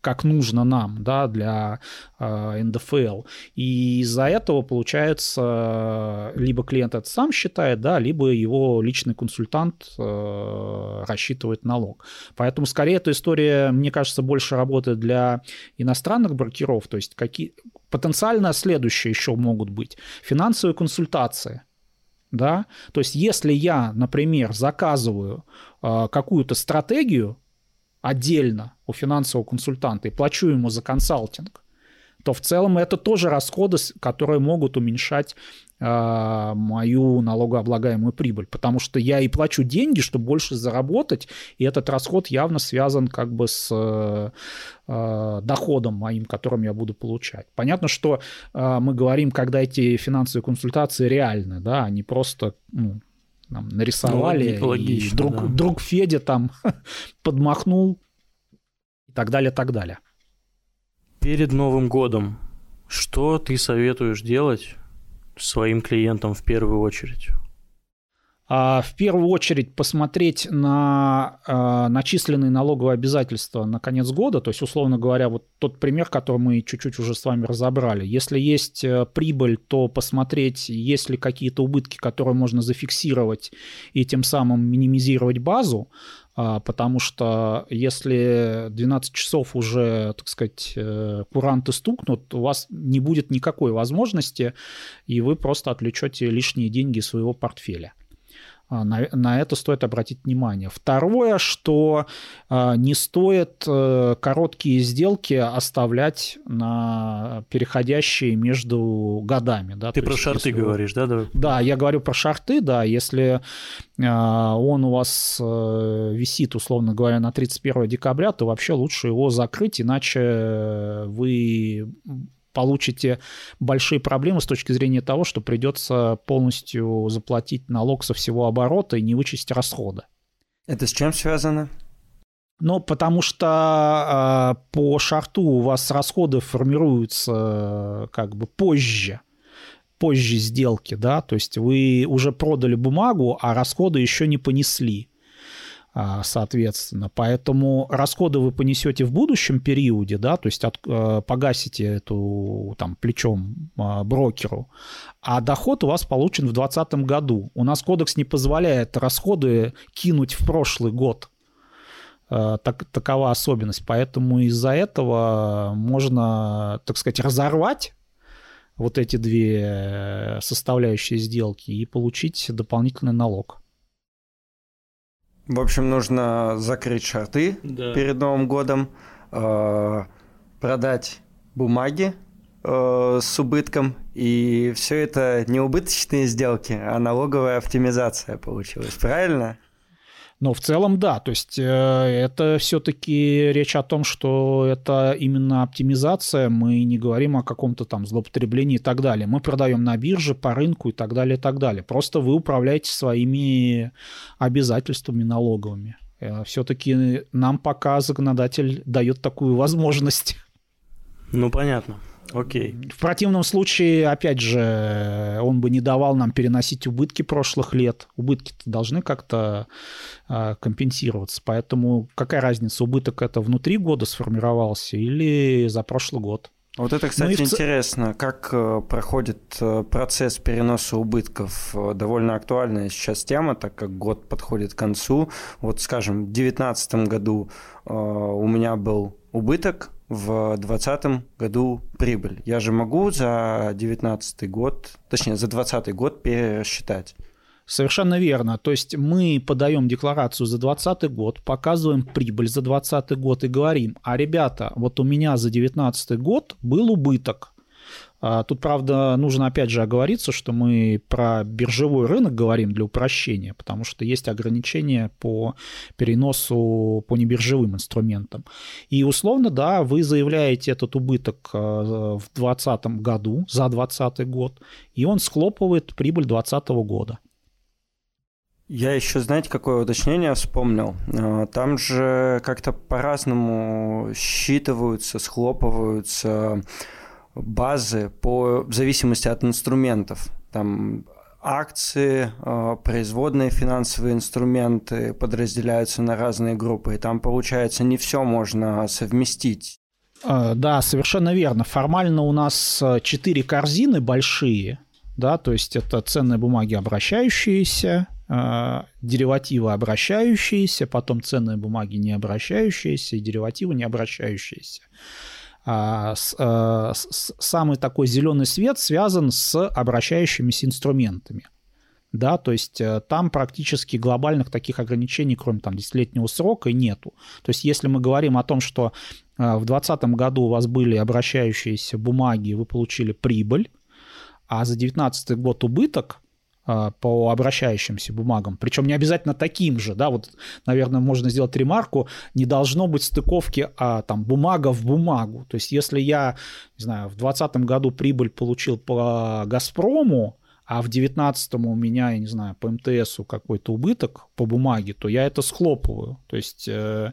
как нужно нам, да, для э, НДФЛ. И из-за этого, получается, либо клиент это сам считает, да, либо его личный консультант э, рассчитывает налог. Поэтому, скорее, эта история, мне кажется, больше работает для иностранных брокеров, то есть какие потенциально следующие еще могут быть. Финансовые консультации. Да? То есть если я, например, заказываю э, какую-то стратегию, отдельно у финансового консультанта и плачу ему за консалтинг, то в целом это тоже расходы, которые могут уменьшать э, мою налогооблагаемую прибыль, потому что я и плачу деньги, чтобы больше заработать, и этот расход явно связан как бы с э, доходом моим, которым я буду получать. Понятно, что э, мы говорим, когда эти финансовые консультации реальны, да, они просто ну, там, нарисовали, ну, логично, и друг, да. друг Федя там *laughs* подмахнул и так далее, так далее. Перед Новым годом что ты советуешь делать своим клиентам в первую очередь? А, в первую очередь посмотреть на а, начисленные налоговые обязательства на конец года, то есть, условно говоря, вот тот пример, который мы чуть-чуть уже с вами разобрали. Если есть э, прибыль, то посмотреть, есть ли какие-то убытки, которые можно зафиксировать и тем самым минимизировать базу, а, потому что если 12 часов уже, так сказать, э, куранты стукнут, у вас не будет никакой возможности, и вы просто отвлечете лишние деньги своего портфеля. А, на, на это стоит обратить внимание. Второе, что э, не стоит э, короткие сделки оставлять на переходящие между годами. Да? Ты То про есть, шарты если... говоришь, да? Давай. Да, я говорю про шарты, да. Если э, он у вас э, висит, условно говоря, на 31 декабря, то вообще лучше его закрыть, иначе вы получите большие проблемы с точки зрения того, что придется полностью заплатить налог со всего оборота и не вычесть расходы. Это с чем связано? Ну, потому что э, по шарту у вас расходы формируются э, как бы позже, позже сделки, да, то есть вы уже продали бумагу, а расходы еще не понесли. А, соответственно. Поэтому расходы вы понесете в будущем периоде, да, то есть от, э, погасите эту там плечом а, брокеру, а доход у вас получен в 2020 году. У нас кодекс не позволяет расходы кинуть в прошлый год. Э, так, такова особенность. Поэтому из-за этого можно, так сказать, разорвать вот эти две составляющие сделки и получить дополнительный налог. В общем, нужно закрыть шарты да. перед Новым годом, э, продать бумаги э, с убытком, и все это не убыточные сделки, а налоговая оптимизация получилась, правильно? Но в целом, да, то есть э, это все-таки речь о том, что это именно оптимизация, мы не говорим о каком-то там злоупотреблении и так далее. Мы продаем на бирже, по рынку и так далее, и так далее. Просто вы управляете своими обязательствами налоговыми. Э, все-таки нам пока законодатель дает такую возможность. Ну, понятно. Окей. В противном случае, опять же, он бы не давал нам переносить убытки прошлых лет. убытки должны как-то э, компенсироваться. Поэтому какая разница, убыток это внутри года сформировался или за прошлый год? Вот это, кстати, ну, интересно, как э, проходит э, процесс переноса убытков. Э, довольно актуальная сейчас тема, так как год подходит к концу. Вот, скажем, в 2019 году у меня был убыток, в 2020 году прибыль. Я же могу за 2019 год, точнее, за 2020 год пересчитать. Совершенно верно. То есть мы подаем декларацию за 2020 год, показываем прибыль за 2020 год и говорим, а ребята, вот у меня за 2019 год был убыток, тут, правда, нужно опять же оговориться, что мы про биржевой рынок говорим для упрощения, потому что есть ограничения по переносу по небиржевым инструментам. И условно, да, вы заявляете этот убыток а, в 2020 году, за 2020 год, и он схлопывает прибыль 2020 года. Я еще, знаете, какое уточнение вспомнил? А, там же как-то по-разному считываются, схлопываются базы по в зависимости от инструментов. Там акции, э, производные финансовые инструменты подразделяются на разные группы, и там, получается, не все можно совместить. А, да, совершенно верно. Формально у нас э, четыре корзины большие, да, то есть это ценные бумаги обращающиеся, э, деривативы обращающиеся, потом ценные бумаги не обращающиеся и деривативы не обращающиеся. А, а, самый такой зеленый свет связан с обращающимися инструментами. Да, то есть э, там практически глобальных таких ограничений, кроме там десятилетнего срока, нету. То есть если мы говорим о том, что э, в 2020 году у вас были обращающиеся бумаги, вы получили прибыль, а за 2019 год убыток, по обращающимся бумагам, причем не обязательно таким же, да, вот, наверное, можно сделать ремарку, не должно быть стыковки, а там бумага в бумагу, то есть если я, не знаю, в 2020 году прибыль получил по «Газпрому», а в 19 у меня, я не знаю, по МТСу какой-то убыток по бумаге, то я это схлопываю. То есть э,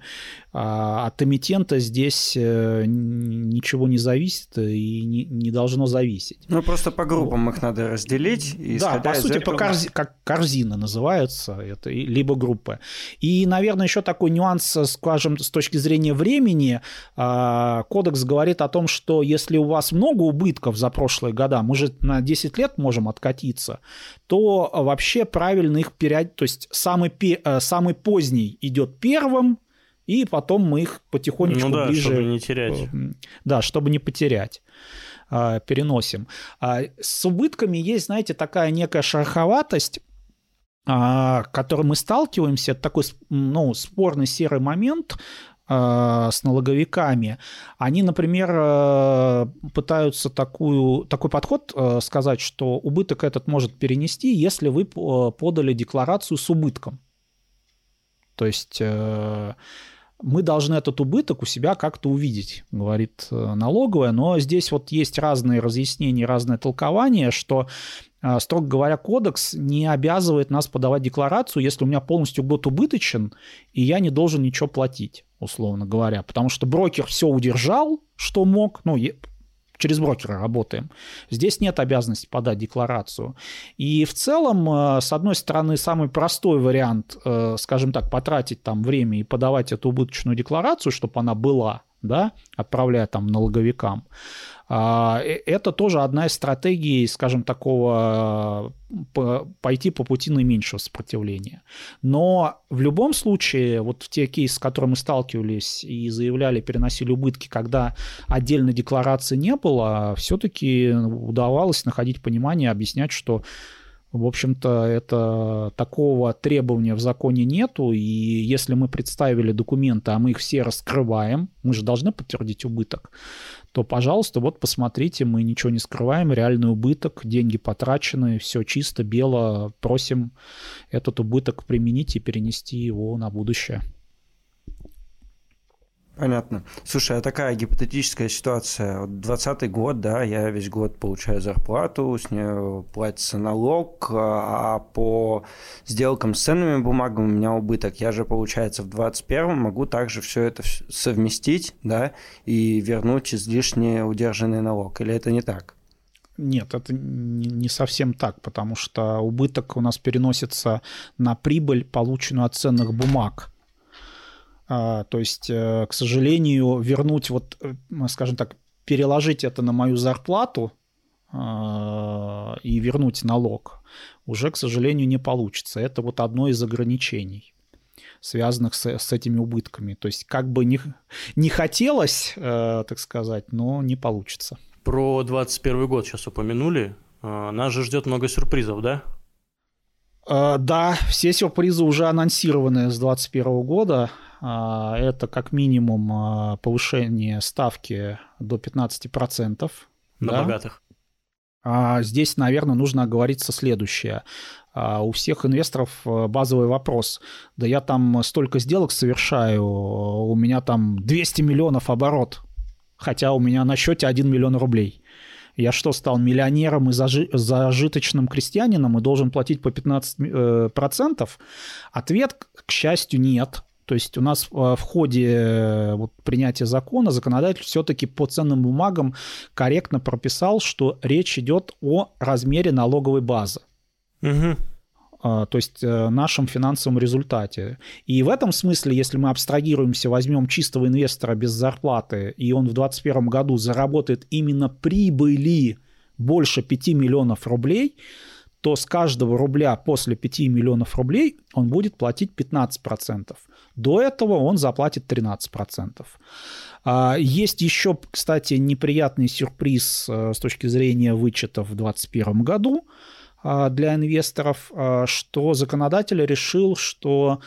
а, от эмитента здесь э, ничего не зависит и не, не должно зависеть. Ну, просто по группам вот. их надо разделить. И да, по сути, этого... по корзи... как корзина называется, это либо группы. И, наверное, еще такой нюанс, скажем, с точки зрения времени, э, кодекс говорит о том, что если у вас много убытков за прошлые года, мы же на 10 лет можем откатить прекратиться, то вообще правильно их период, то есть самый, э, самый поздний идет первым, и потом мы их потихонечку ну да, ближе... чтобы не терять. Э, да, чтобы не потерять э, переносим. А с убытками есть, знаете, такая некая шероховатость, а, которым мы сталкиваемся, это такой ну, спорный серый момент, Э, с налоговиками, они, например, э, пытаются такую, такой подход э, сказать, что убыток этот может перенести, если вы подали декларацию с убытком. То есть мы должны этот убыток у себя как-то увидеть, говорит налоговая, но здесь вот есть разные разъяснения, разное толкование, что строго говоря, кодекс не обязывает нас подавать декларацию, если у меня полностью год убыточен, и я не должен ничего платить, условно говоря. Потому что брокер все удержал, что мог, ну, через брокера работаем. Здесь нет обязанности подать декларацию. И в целом, э, с одной стороны, самый простой вариант, э, скажем так, потратить там время и подавать эту убыточную декларацию, чтобы она была, да, отправляя там налоговикам. А, э, это тоже одна из стратегий, скажем, такого пойти по пути наименьшего сопротивления. Но в любом случае, вот в те кейсы, с которыми мы сталкивались и заявляли, переносили убытки, когда отдельной декларации не было, все-таки удавалось находить понимание, объяснять, что в общем-то, это такого требования в законе нету, и если мы представили документы, а мы их все раскрываем, мы же должны подтвердить убыток, то, пожалуйста, вот посмотрите, мы ничего не скрываем, реальный убыток, деньги потрачены, все чисто, бело, просим этот убыток применить и перенести его на будущее. Понятно. Слушай, а такая гипотетическая ситуация. Вот 20 год, да, я весь год получаю зарплату, с нее платится налог, а по сделкам с ценными бумагами у меня убыток. Я же, получается, в 21 могу также все это совместить, да, и вернуть излишне удержанный налог. Или это не так? Нет, это не совсем так, потому что убыток у нас переносится на прибыль, полученную от ценных бумаг. А, то есть, э, к сожалению, вернуть вот, э, скажем так, переложить это на мою зарплату а, и вернуть налог уже, к сожалению, не получится. Это вот одно из ограничений связанных с, с этими убытками. То есть как бы не, не хотелось, э, так сказать, но не получится. Про 21 год сейчас упомянули. Э, нас же ждет много сюрпризов, да? Да, все сюрпризы уже анонсированы с 2021 года. А, это как минимум а, повышение ставки до 15%. На да? богатых. А, здесь, наверное, нужно оговориться следующее. У всех инвесторов базовый вопрос. Да я там столько сделок совершаю, у меня там 200 миллионов оборот, хотя у меня на счете 1 миллион рублей. Я что, стал миллионером и зажи- зажиточным крестьянином и должен платить по 15%? Э, Ответ, к счастью, нет. То есть у нас э, в ходе э, вот, принятия закона законодатель все-таки по ценным бумагам корректно прописал, что речь идет о размере налоговой базы. Угу то есть э, нашем финансовом результате. И в этом смысле, если мы абстрагируемся, возьмем чистого инвестора без зарплаты, и он в 2021 году заработает именно прибыли больше 5 миллионов рублей, то с каждого рубля после 5 миллионов рублей он будет платить 15%. До этого он заплатит 13%. А, есть еще, кстати, неприятный сюрприз э, с точки зрения вычетов в 2021 году а, для инвесторов, а, что законодатель решил, что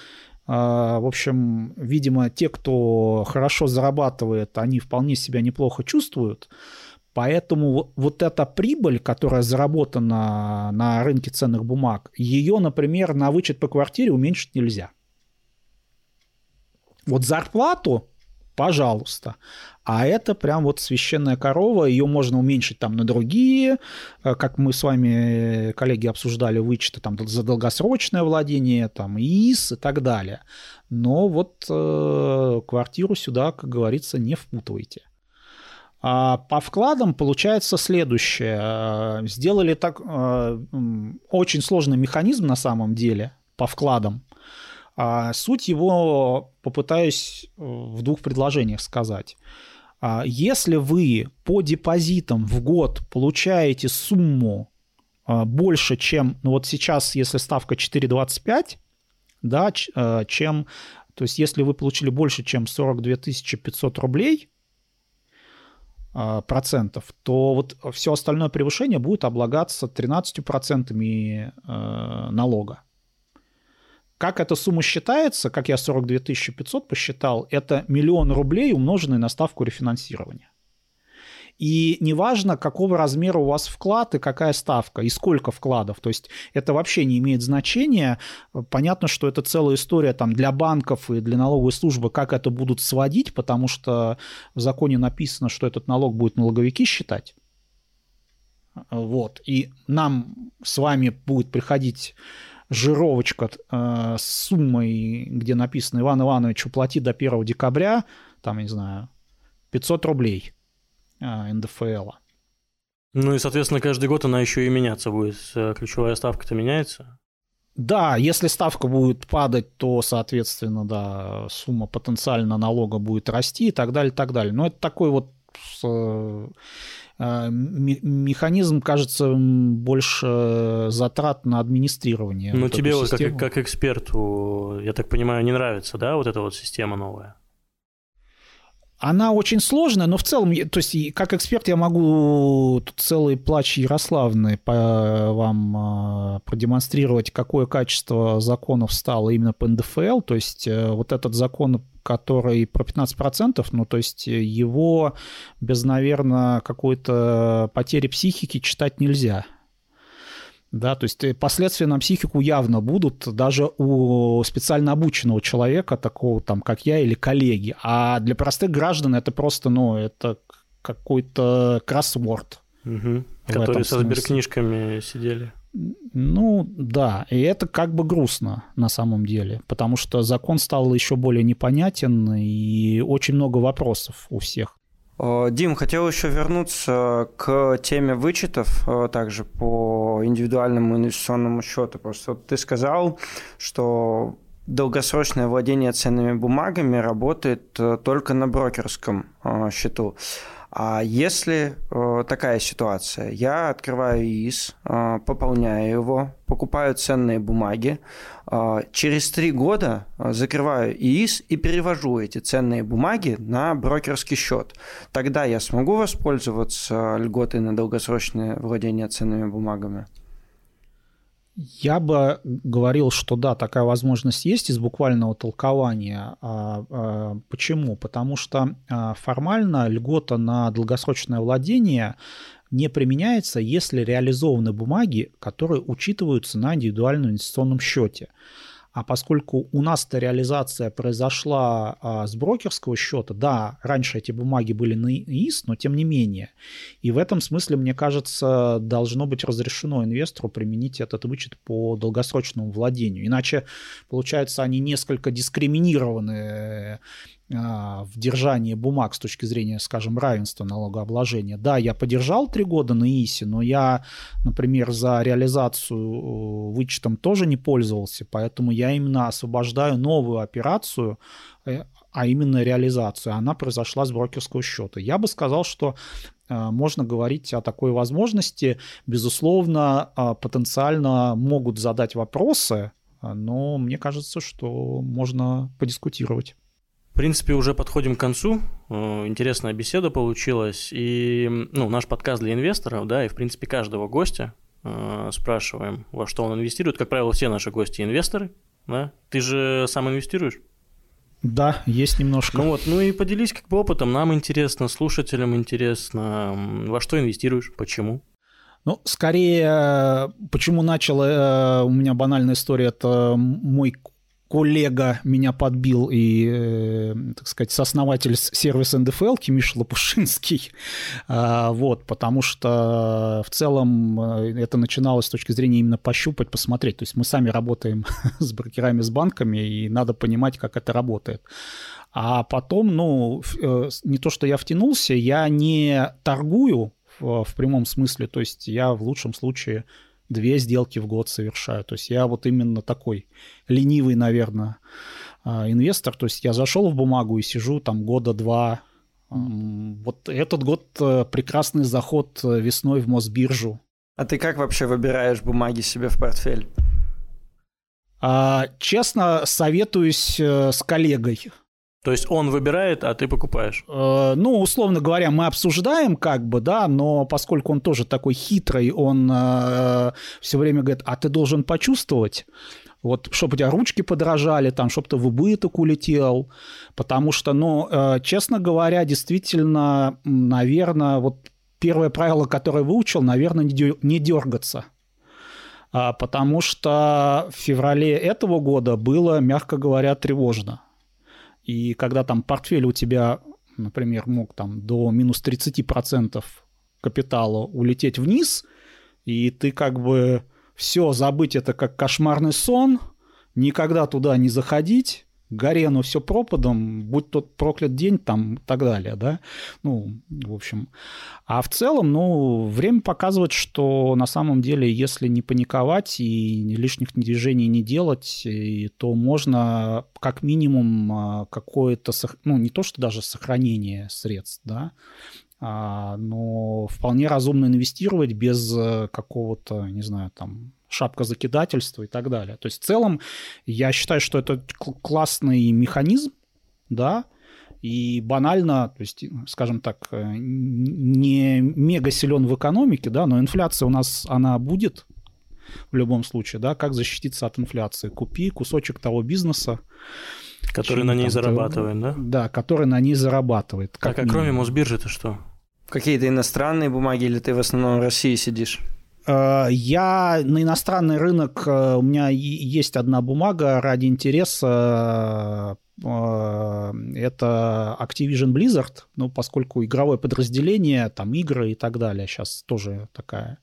в общем, видимо, те, кто хорошо зарабатывает, они вполне себя неплохо чувствуют, Поэтому вот эта прибыль, которая заработана на рынке ценных бумаг, ее, например, на вычет по квартире уменьшить нельзя. Вот зарплату пожалуйста. А это прям вот священная корова, ее можно уменьшить там на другие, э, как мы с вами, коллеги, обсуждали вычеты там за долгосрочное владение, там ИИС и так далее. Но вот э, квартиру сюда, как говорится, не впутывайте. А по вкладам получается следующее. Э, сделали так э, очень сложный механизм на самом деле по вкладам. А суть его попытаюсь в двух предложениях сказать. А если вы по депозитам в год получаете сумму а, больше, чем, ну вот сейчас, если ставка 4,25, да, а, чем, то есть если вы получили больше, чем 42 500 рублей, процентов, то вот все остальное превышение будет облагаться 13% налога. Как эта сумма считается, как я 42 500 посчитал, это миллион рублей, умноженный на ставку рефинансирования. И неважно, какого размера у вас вклад и какая ставка, и сколько вкладов. То есть это вообще не имеет значения. Понятно, что это целая история там, для банков и для налоговой службы, как это будут сводить, потому что в законе написано, что этот налог будет налоговики считать. Вот. И нам с вами будет приходить жировочка э, с суммой, где написано Иван Иванович, уплати до 1 декабря, там, не знаю, 500 рублей э, НДФЛ. Ну и, соответственно, каждый год она еще и меняться будет. Э, ключевая ставка-то меняется? Да, если ставка будет падать, то, соответственно, да, сумма потенциально налога будет расти и так далее, и так далее. Но это такой вот механизм кажется больше затрат на администрирование. Ну, вот тебе вот как, как эксперту, я так понимаю, не нравится, да, вот эта вот система новая? Она очень сложная, но в целом, то есть как эксперт я могу целый плач Ярославны по вам а, продемонстрировать, какое качество законов стало именно по НДФЛ. То есть э, вот этот закон который про 15%, ну, то есть его без, наверное, какой-то потери психики читать нельзя. Да, то есть последствия на психику явно будут даже у специально обученного человека, такого там, как я или коллеги. А для простых граждан это просто, ну, это какой-то кроссворд. Угу. Которые со сберкнижками сидели. Ну, да, и это как бы грустно на самом деле, потому что закон стал еще более непонятен и очень много вопросов у всех. Дим, хотел еще вернуться к теме вычетов, также по индивидуальному инвестиционному счету. Просто вот ты сказал, что долгосрочное владение ценными бумагами работает э, только на брокерском э, счету. А если э, такая ситуация, я открываю ИИС, э, пополняю его, покупаю ценные бумаги, э, через три года э, закрываю ИИС и перевожу эти ценные бумаги на брокерский счет, тогда я смогу воспользоваться льготой на долгосрочное владение ценными бумагами? Я бы говорил, что да, такая возможность есть из буквального толкования. А, а, почему? Потому что а, формально льгота на долгосрочное владение не применяется, если реализованы бумаги, которые учитываются на индивидуальном инвестиционном счете. А поскольку у нас эта реализация произошла а, с брокерского счета, да, раньше эти бумаги были на ИИС, но тем не менее. И в этом смысле, мне кажется, должно быть разрешено инвестору применить этот вычет по долгосрочному владению. Иначе, получается, они несколько дискриминированы в держании бумаг с точки зрения, скажем, равенства налогообложения. Да, я подержал три года на ИСе, но я, например, за реализацию вычетом тоже не пользовался, поэтому я именно освобождаю новую операцию, э, а именно реализацию. Она произошла с брокерского счета. Я бы сказал, что э, можно говорить о такой возможности. Безусловно, потенциально могут задать вопросы, но мне кажется, что можно подискутировать. В принципе, уже подходим к концу. Э, интересная беседа получилась. И ну, наш подкаст для инвесторов, да, и в принципе каждого гостя э, спрашиваем, во что он инвестирует. Как правило, все наши гости инвесторы. Да? Ты же сам инвестируешь? Да, есть немножко. Ну вот, ну и поделись как бы опытом. Нам интересно, слушателям интересно. Во что инвестируешь, почему? Ну, скорее, почему начал, э, у меня банальная история, это мой коллега меня подбил и, э, так сказать, сооснователь сервиса НДФЛ Миша Лопушинский. *laughs* А, вот, потому что в целом э, это начиналось с точки зрения именно пощупать, посмотреть. То есть мы сами работаем *laughs* с брокерами, с банками, и надо понимать, как это работает. А потом, ну, э, не то, что я втянулся, я не торгую в, в прямом смысле, то есть я в лучшем случае две сделки в год совершаю. То есть я вот именно такой ленивый, наверное, а, инвестор. То есть я зашел в бумагу и сижу там года два. Вот этот год э, прекрасный заход э, весной в Мосбиржу. А ты как вообще выбираешь бумаги себе в портфель? А, честно, советуюсь э, с коллегой. То есть он выбирает, а ты покупаешь? Э, ну, условно говоря, мы обсуждаем, как бы, да, но поскольку он тоже такой хитрый, он э, все время говорит, а ты должен почувствовать, вот, чтобы у тебя ручки подражали, там, чтобы ты в убыток улетел, потому что, ну, э, честно говоря, действительно, наверное, вот первое правило, которое выучил, наверное, не дергаться. А, потому что в феврале этого года было, мягко говоря, тревожно. И когда там портфель у тебя, например, мог там до минус 30% капитала улететь вниз, и ты как бы все забыть это как кошмарный сон, никогда туда не заходить, горе оно все пропадом, будь тот проклят день там и так далее, да, ну, в общем. А в целом, ну, время показывает, что на самом деле, если не паниковать и лишних движений не делать, то можно как минимум а, какое-то, ну, не то, что даже сохранение средств, да, а, но вполне разумно инвестировать без э, какого-то, не знаю, там, шапка закидательства и так далее. То есть в целом я считаю, что это классный механизм, да, и банально, то есть, скажем так, э, не мега силен в экономике, да, но инфляция у нас, она будет в любом случае, да, как защититься от инфляции. Купи кусочек того бизнеса, Который на ней там, зарабатывает, да? Да, который на ней зарабатывает. Так, а кроме Мосбиржи-то что? Какие-то иностранные бумаги или ты в основном в России сидишь? Э, я на иностранный рынок, э, у меня есть одна бумага ради интереса, э, это Activision Blizzard, ну, поскольку игровое подразделение, там игры и так далее, сейчас тоже такая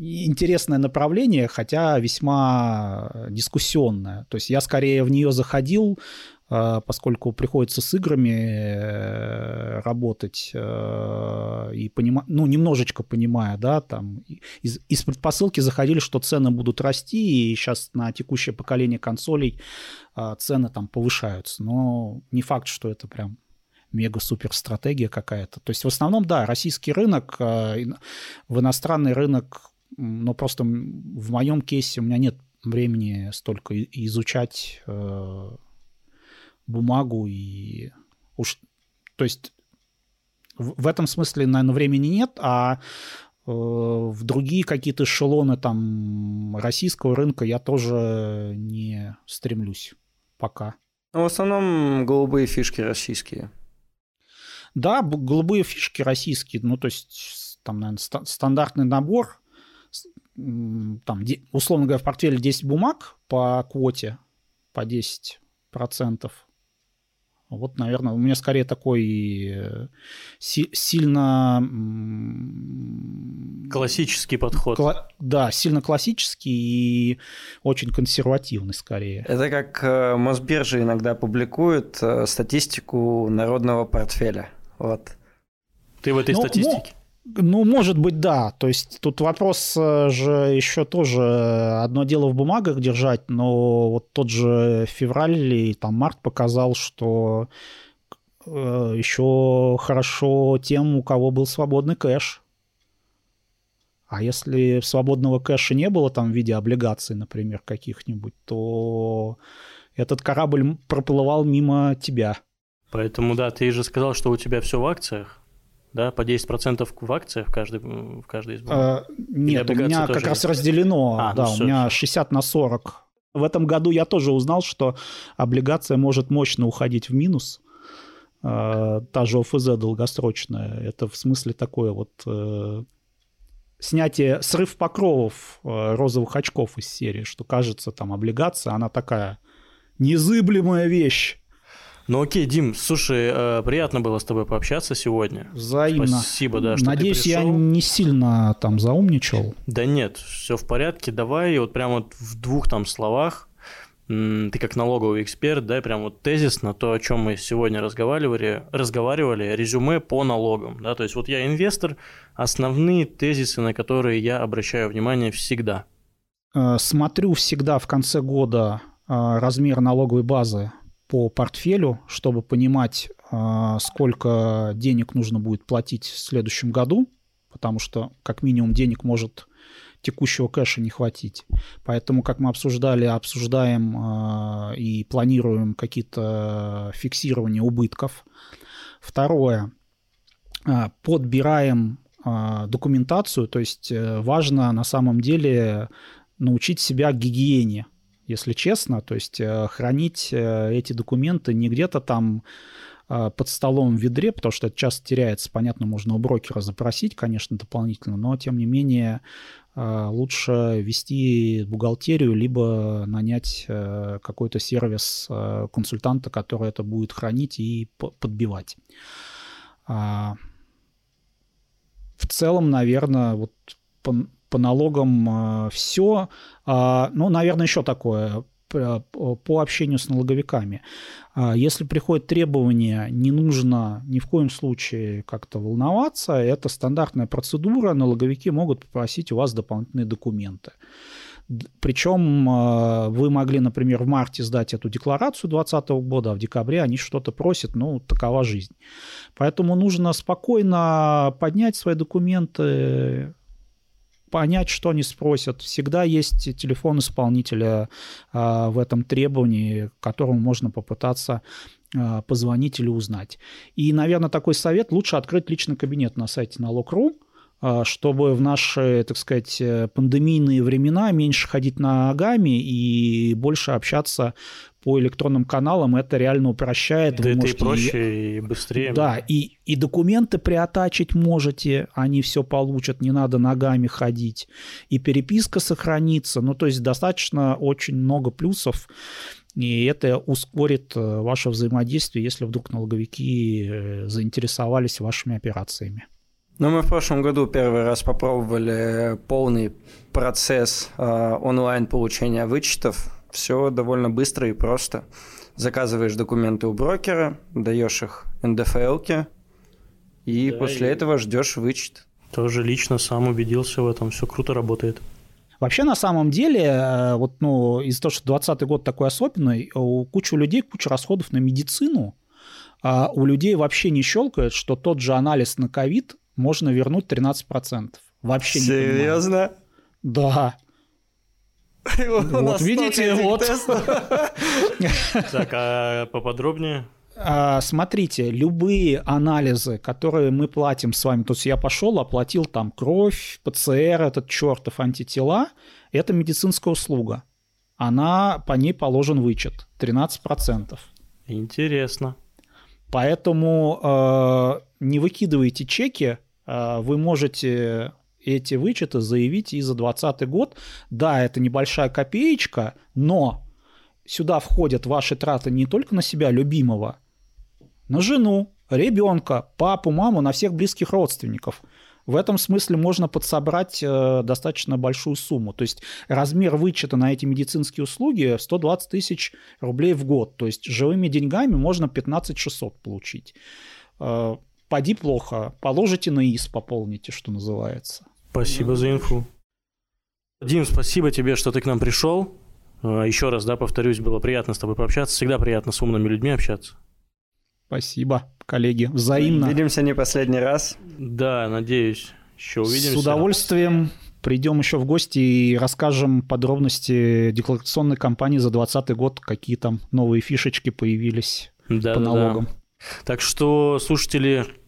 интересное направление, хотя весьма дискуссионное. То есть я скорее в нее заходил поскольку приходится с играми э, работать э, и понима... ну, немножечко понимая, да, там из, из предпосылки заходили, что цены будут расти, и сейчас на текущее поколение консолей а, цены там повышаются, но не факт, что это прям мега-супер стратегия какая-то. То есть в основном, да, российский рынок, а, в иностранный рынок, но просто в моем кейсе у меня нет времени столько изучать э, бумагу и уж, то есть в, этом смысле, наверное, времени нет, а э, в другие какие-то эшелоны там российского рынка я тоже не стремлюсь пока. Ну, в основном голубые фишки российские. Да, голубые фишки российские, ну, то есть там, наверное, ста- стандартный набор, там, условно говоря, в портфеле 10 бумаг по квоте, по 10%, вот, наверное, у меня скорее такой э, си- сильно... Классический подход. Кла- да, сильно классический и очень консервативный скорее. Это как э, Мосбиржа иногда публикует э, статистику народного портфеля. Вот. Ты в этой ну, статистике? Ну, может быть, да. То есть тут вопрос э, же еще тоже одно дело в бумагах держать, но вот тот же февраль или там март показал, что э, еще хорошо тем, у кого был свободный кэш. А если свободного кэша не было там в виде облигаций, например, каких-нибудь, то этот корабль проплывал мимо тебя. Поэтому, да, ты же сказал, что у тебя все в акциях да, по 10% в акциях в каждой, в каждой из бумаг? А, нет, у меня как раз разделено, а, да, ну, у меня 60 на 40. В этом году я тоже узнал, что облигация может мощно уходить в минус. А, та же ОФЗ долгосрочная. Это в смысле такое вот э, снятие, срыв покровов э, розовых очков из серии, что кажется, там облигация, она такая незыблемая вещь. Ну окей, Дим, слушай, э, приятно было с тобой пообщаться сегодня. Взаимно. Спасибо, да, что Надеюсь, ты я пришел. не сильно там заумничал. Да нет, все в порядке. Давай вот прям вот в двух там словах, ты как налоговый эксперт, дай прям вот тезис на то, о чем мы сегодня разговаривали, разговаривали, резюме по налогам. Да? То есть вот я инвестор, основные тезисы, на которые я обращаю внимание всегда. Э, Смотрю всегда в конце года э, размер налоговой базы по портфелю, чтобы понимать, э, сколько денег нужно будет платить в следующем году, потому что как минимум денег может текущего кэша не хватить. Поэтому, как мы обсуждали, обсуждаем э, и планируем какие-то фиксирования убытков. Второе, э, подбираем документацию, то есть э, важно на самом деле научить себя гигиене, если честно, то есть э, хранить э, эти документы не где-то там э, под столом в ведре, потому что это часто теряется, понятно, можно у брокера запросить, конечно, дополнительно, но тем не менее лучше вести бухгалтерию, либо нанять какой-то сервис консультанта, который это будет хранить и подбивать. А, В целом, наверное, вот по, налогам все. Ну, наверное, еще такое по общению с налоговиками. А, Если приходит требование, не нужно ни в коем случае как-то волноваться, это стандартная процедура, налоговики могут попросить у вас дополнительные документы. Причем э, вы могли, например, в марте сдать эту декларацию 2020 года, а в декабре они что-то просят, ну, такова жизнь. Поэтому нужно спокойно поднять свои документы, понять, что они спросят. Всегда есть телефон исполнителя а, в этом требовании, которому можно попытаться а, позвонить или узнать. И, наверное, такой совет лучше открыть личный кабинет на сайте налог.ру, чтобы в наши, так сказать, э, пандемийные времена меньше ходить ногами и больше общаться по электронным каналам. Это реально упрощает. Да Вы это и можете проще, и быстрее. да, и, и документы приотачить можете, они все получат, не надо ногами ходить. И переписка сохранится. Ну, то есть достаточно очень много плюсов. И это ускорит э, ваше взаимодействие, если вдруг налоговики э, заинтересовались вашими операциями. Ну, мы в прошлом году первый раз попробовали полный процесс э, онлайн получения вычетов. Все довольно быстро и просто. Заказываешь документы у брокера, даешь их НДФЛ, и Да, после и- этого ждешь вычет. Тоже лично сам убедился в этом, все круто работает. Вообще, на самом деле, э, вот, ну, из-за того, что 2020 год такой особенный, у кучу людей куча расходов на медицину, а у людей вообще не щелкает, что тот же анализ на ковид можно вернуть 13%. Вообще не понимаю. Серьезно? Да. *laughs* Вот видите, вот. *laughs* Так, а поподробнее? А, Смотрите, любые анализы, которые мы платим с вами, то есть я пошел, оплатил там кровь, ПЦР, этот чертов антитела, это медицинская услуга. Она, по ней положен вычет, 13%. Интересно. Поэтому э, не выкидывайте чеки, вы можете эти вычеты заявить и за 2020 год. Да, это небольшая копеечка, но сюда входят ваши траты не только на себя любимого, на жену, ребенка, папу, маму, на всех близких родственников. В этом смысле можно подсобрать э, достаточно большую сумму. То есть размер вычета на эти медицинские услуги 120 тысяч рублей в год. То есть живыми деньгами можно 15 600 получить. Поди плохо, положите на ИС, пополните, что называется. Спасибо за инфу. Дим, спасибо тебе, что ты к нам пришел. А, Еще раз, да, повторюсь, было приятно с тобой пообщаться. Всегда приятно с умными людьми общаться. Спасибо, коллеги. Взаимно. Видимся не последний раз. Да, надеюсь, еще увидимся. С удовольствием придем еще в гости и расскажем подробности декларационной кампании за 2020 год, какие там новые фишечки появились Да, по да, да. налогам. Так что, слушатели,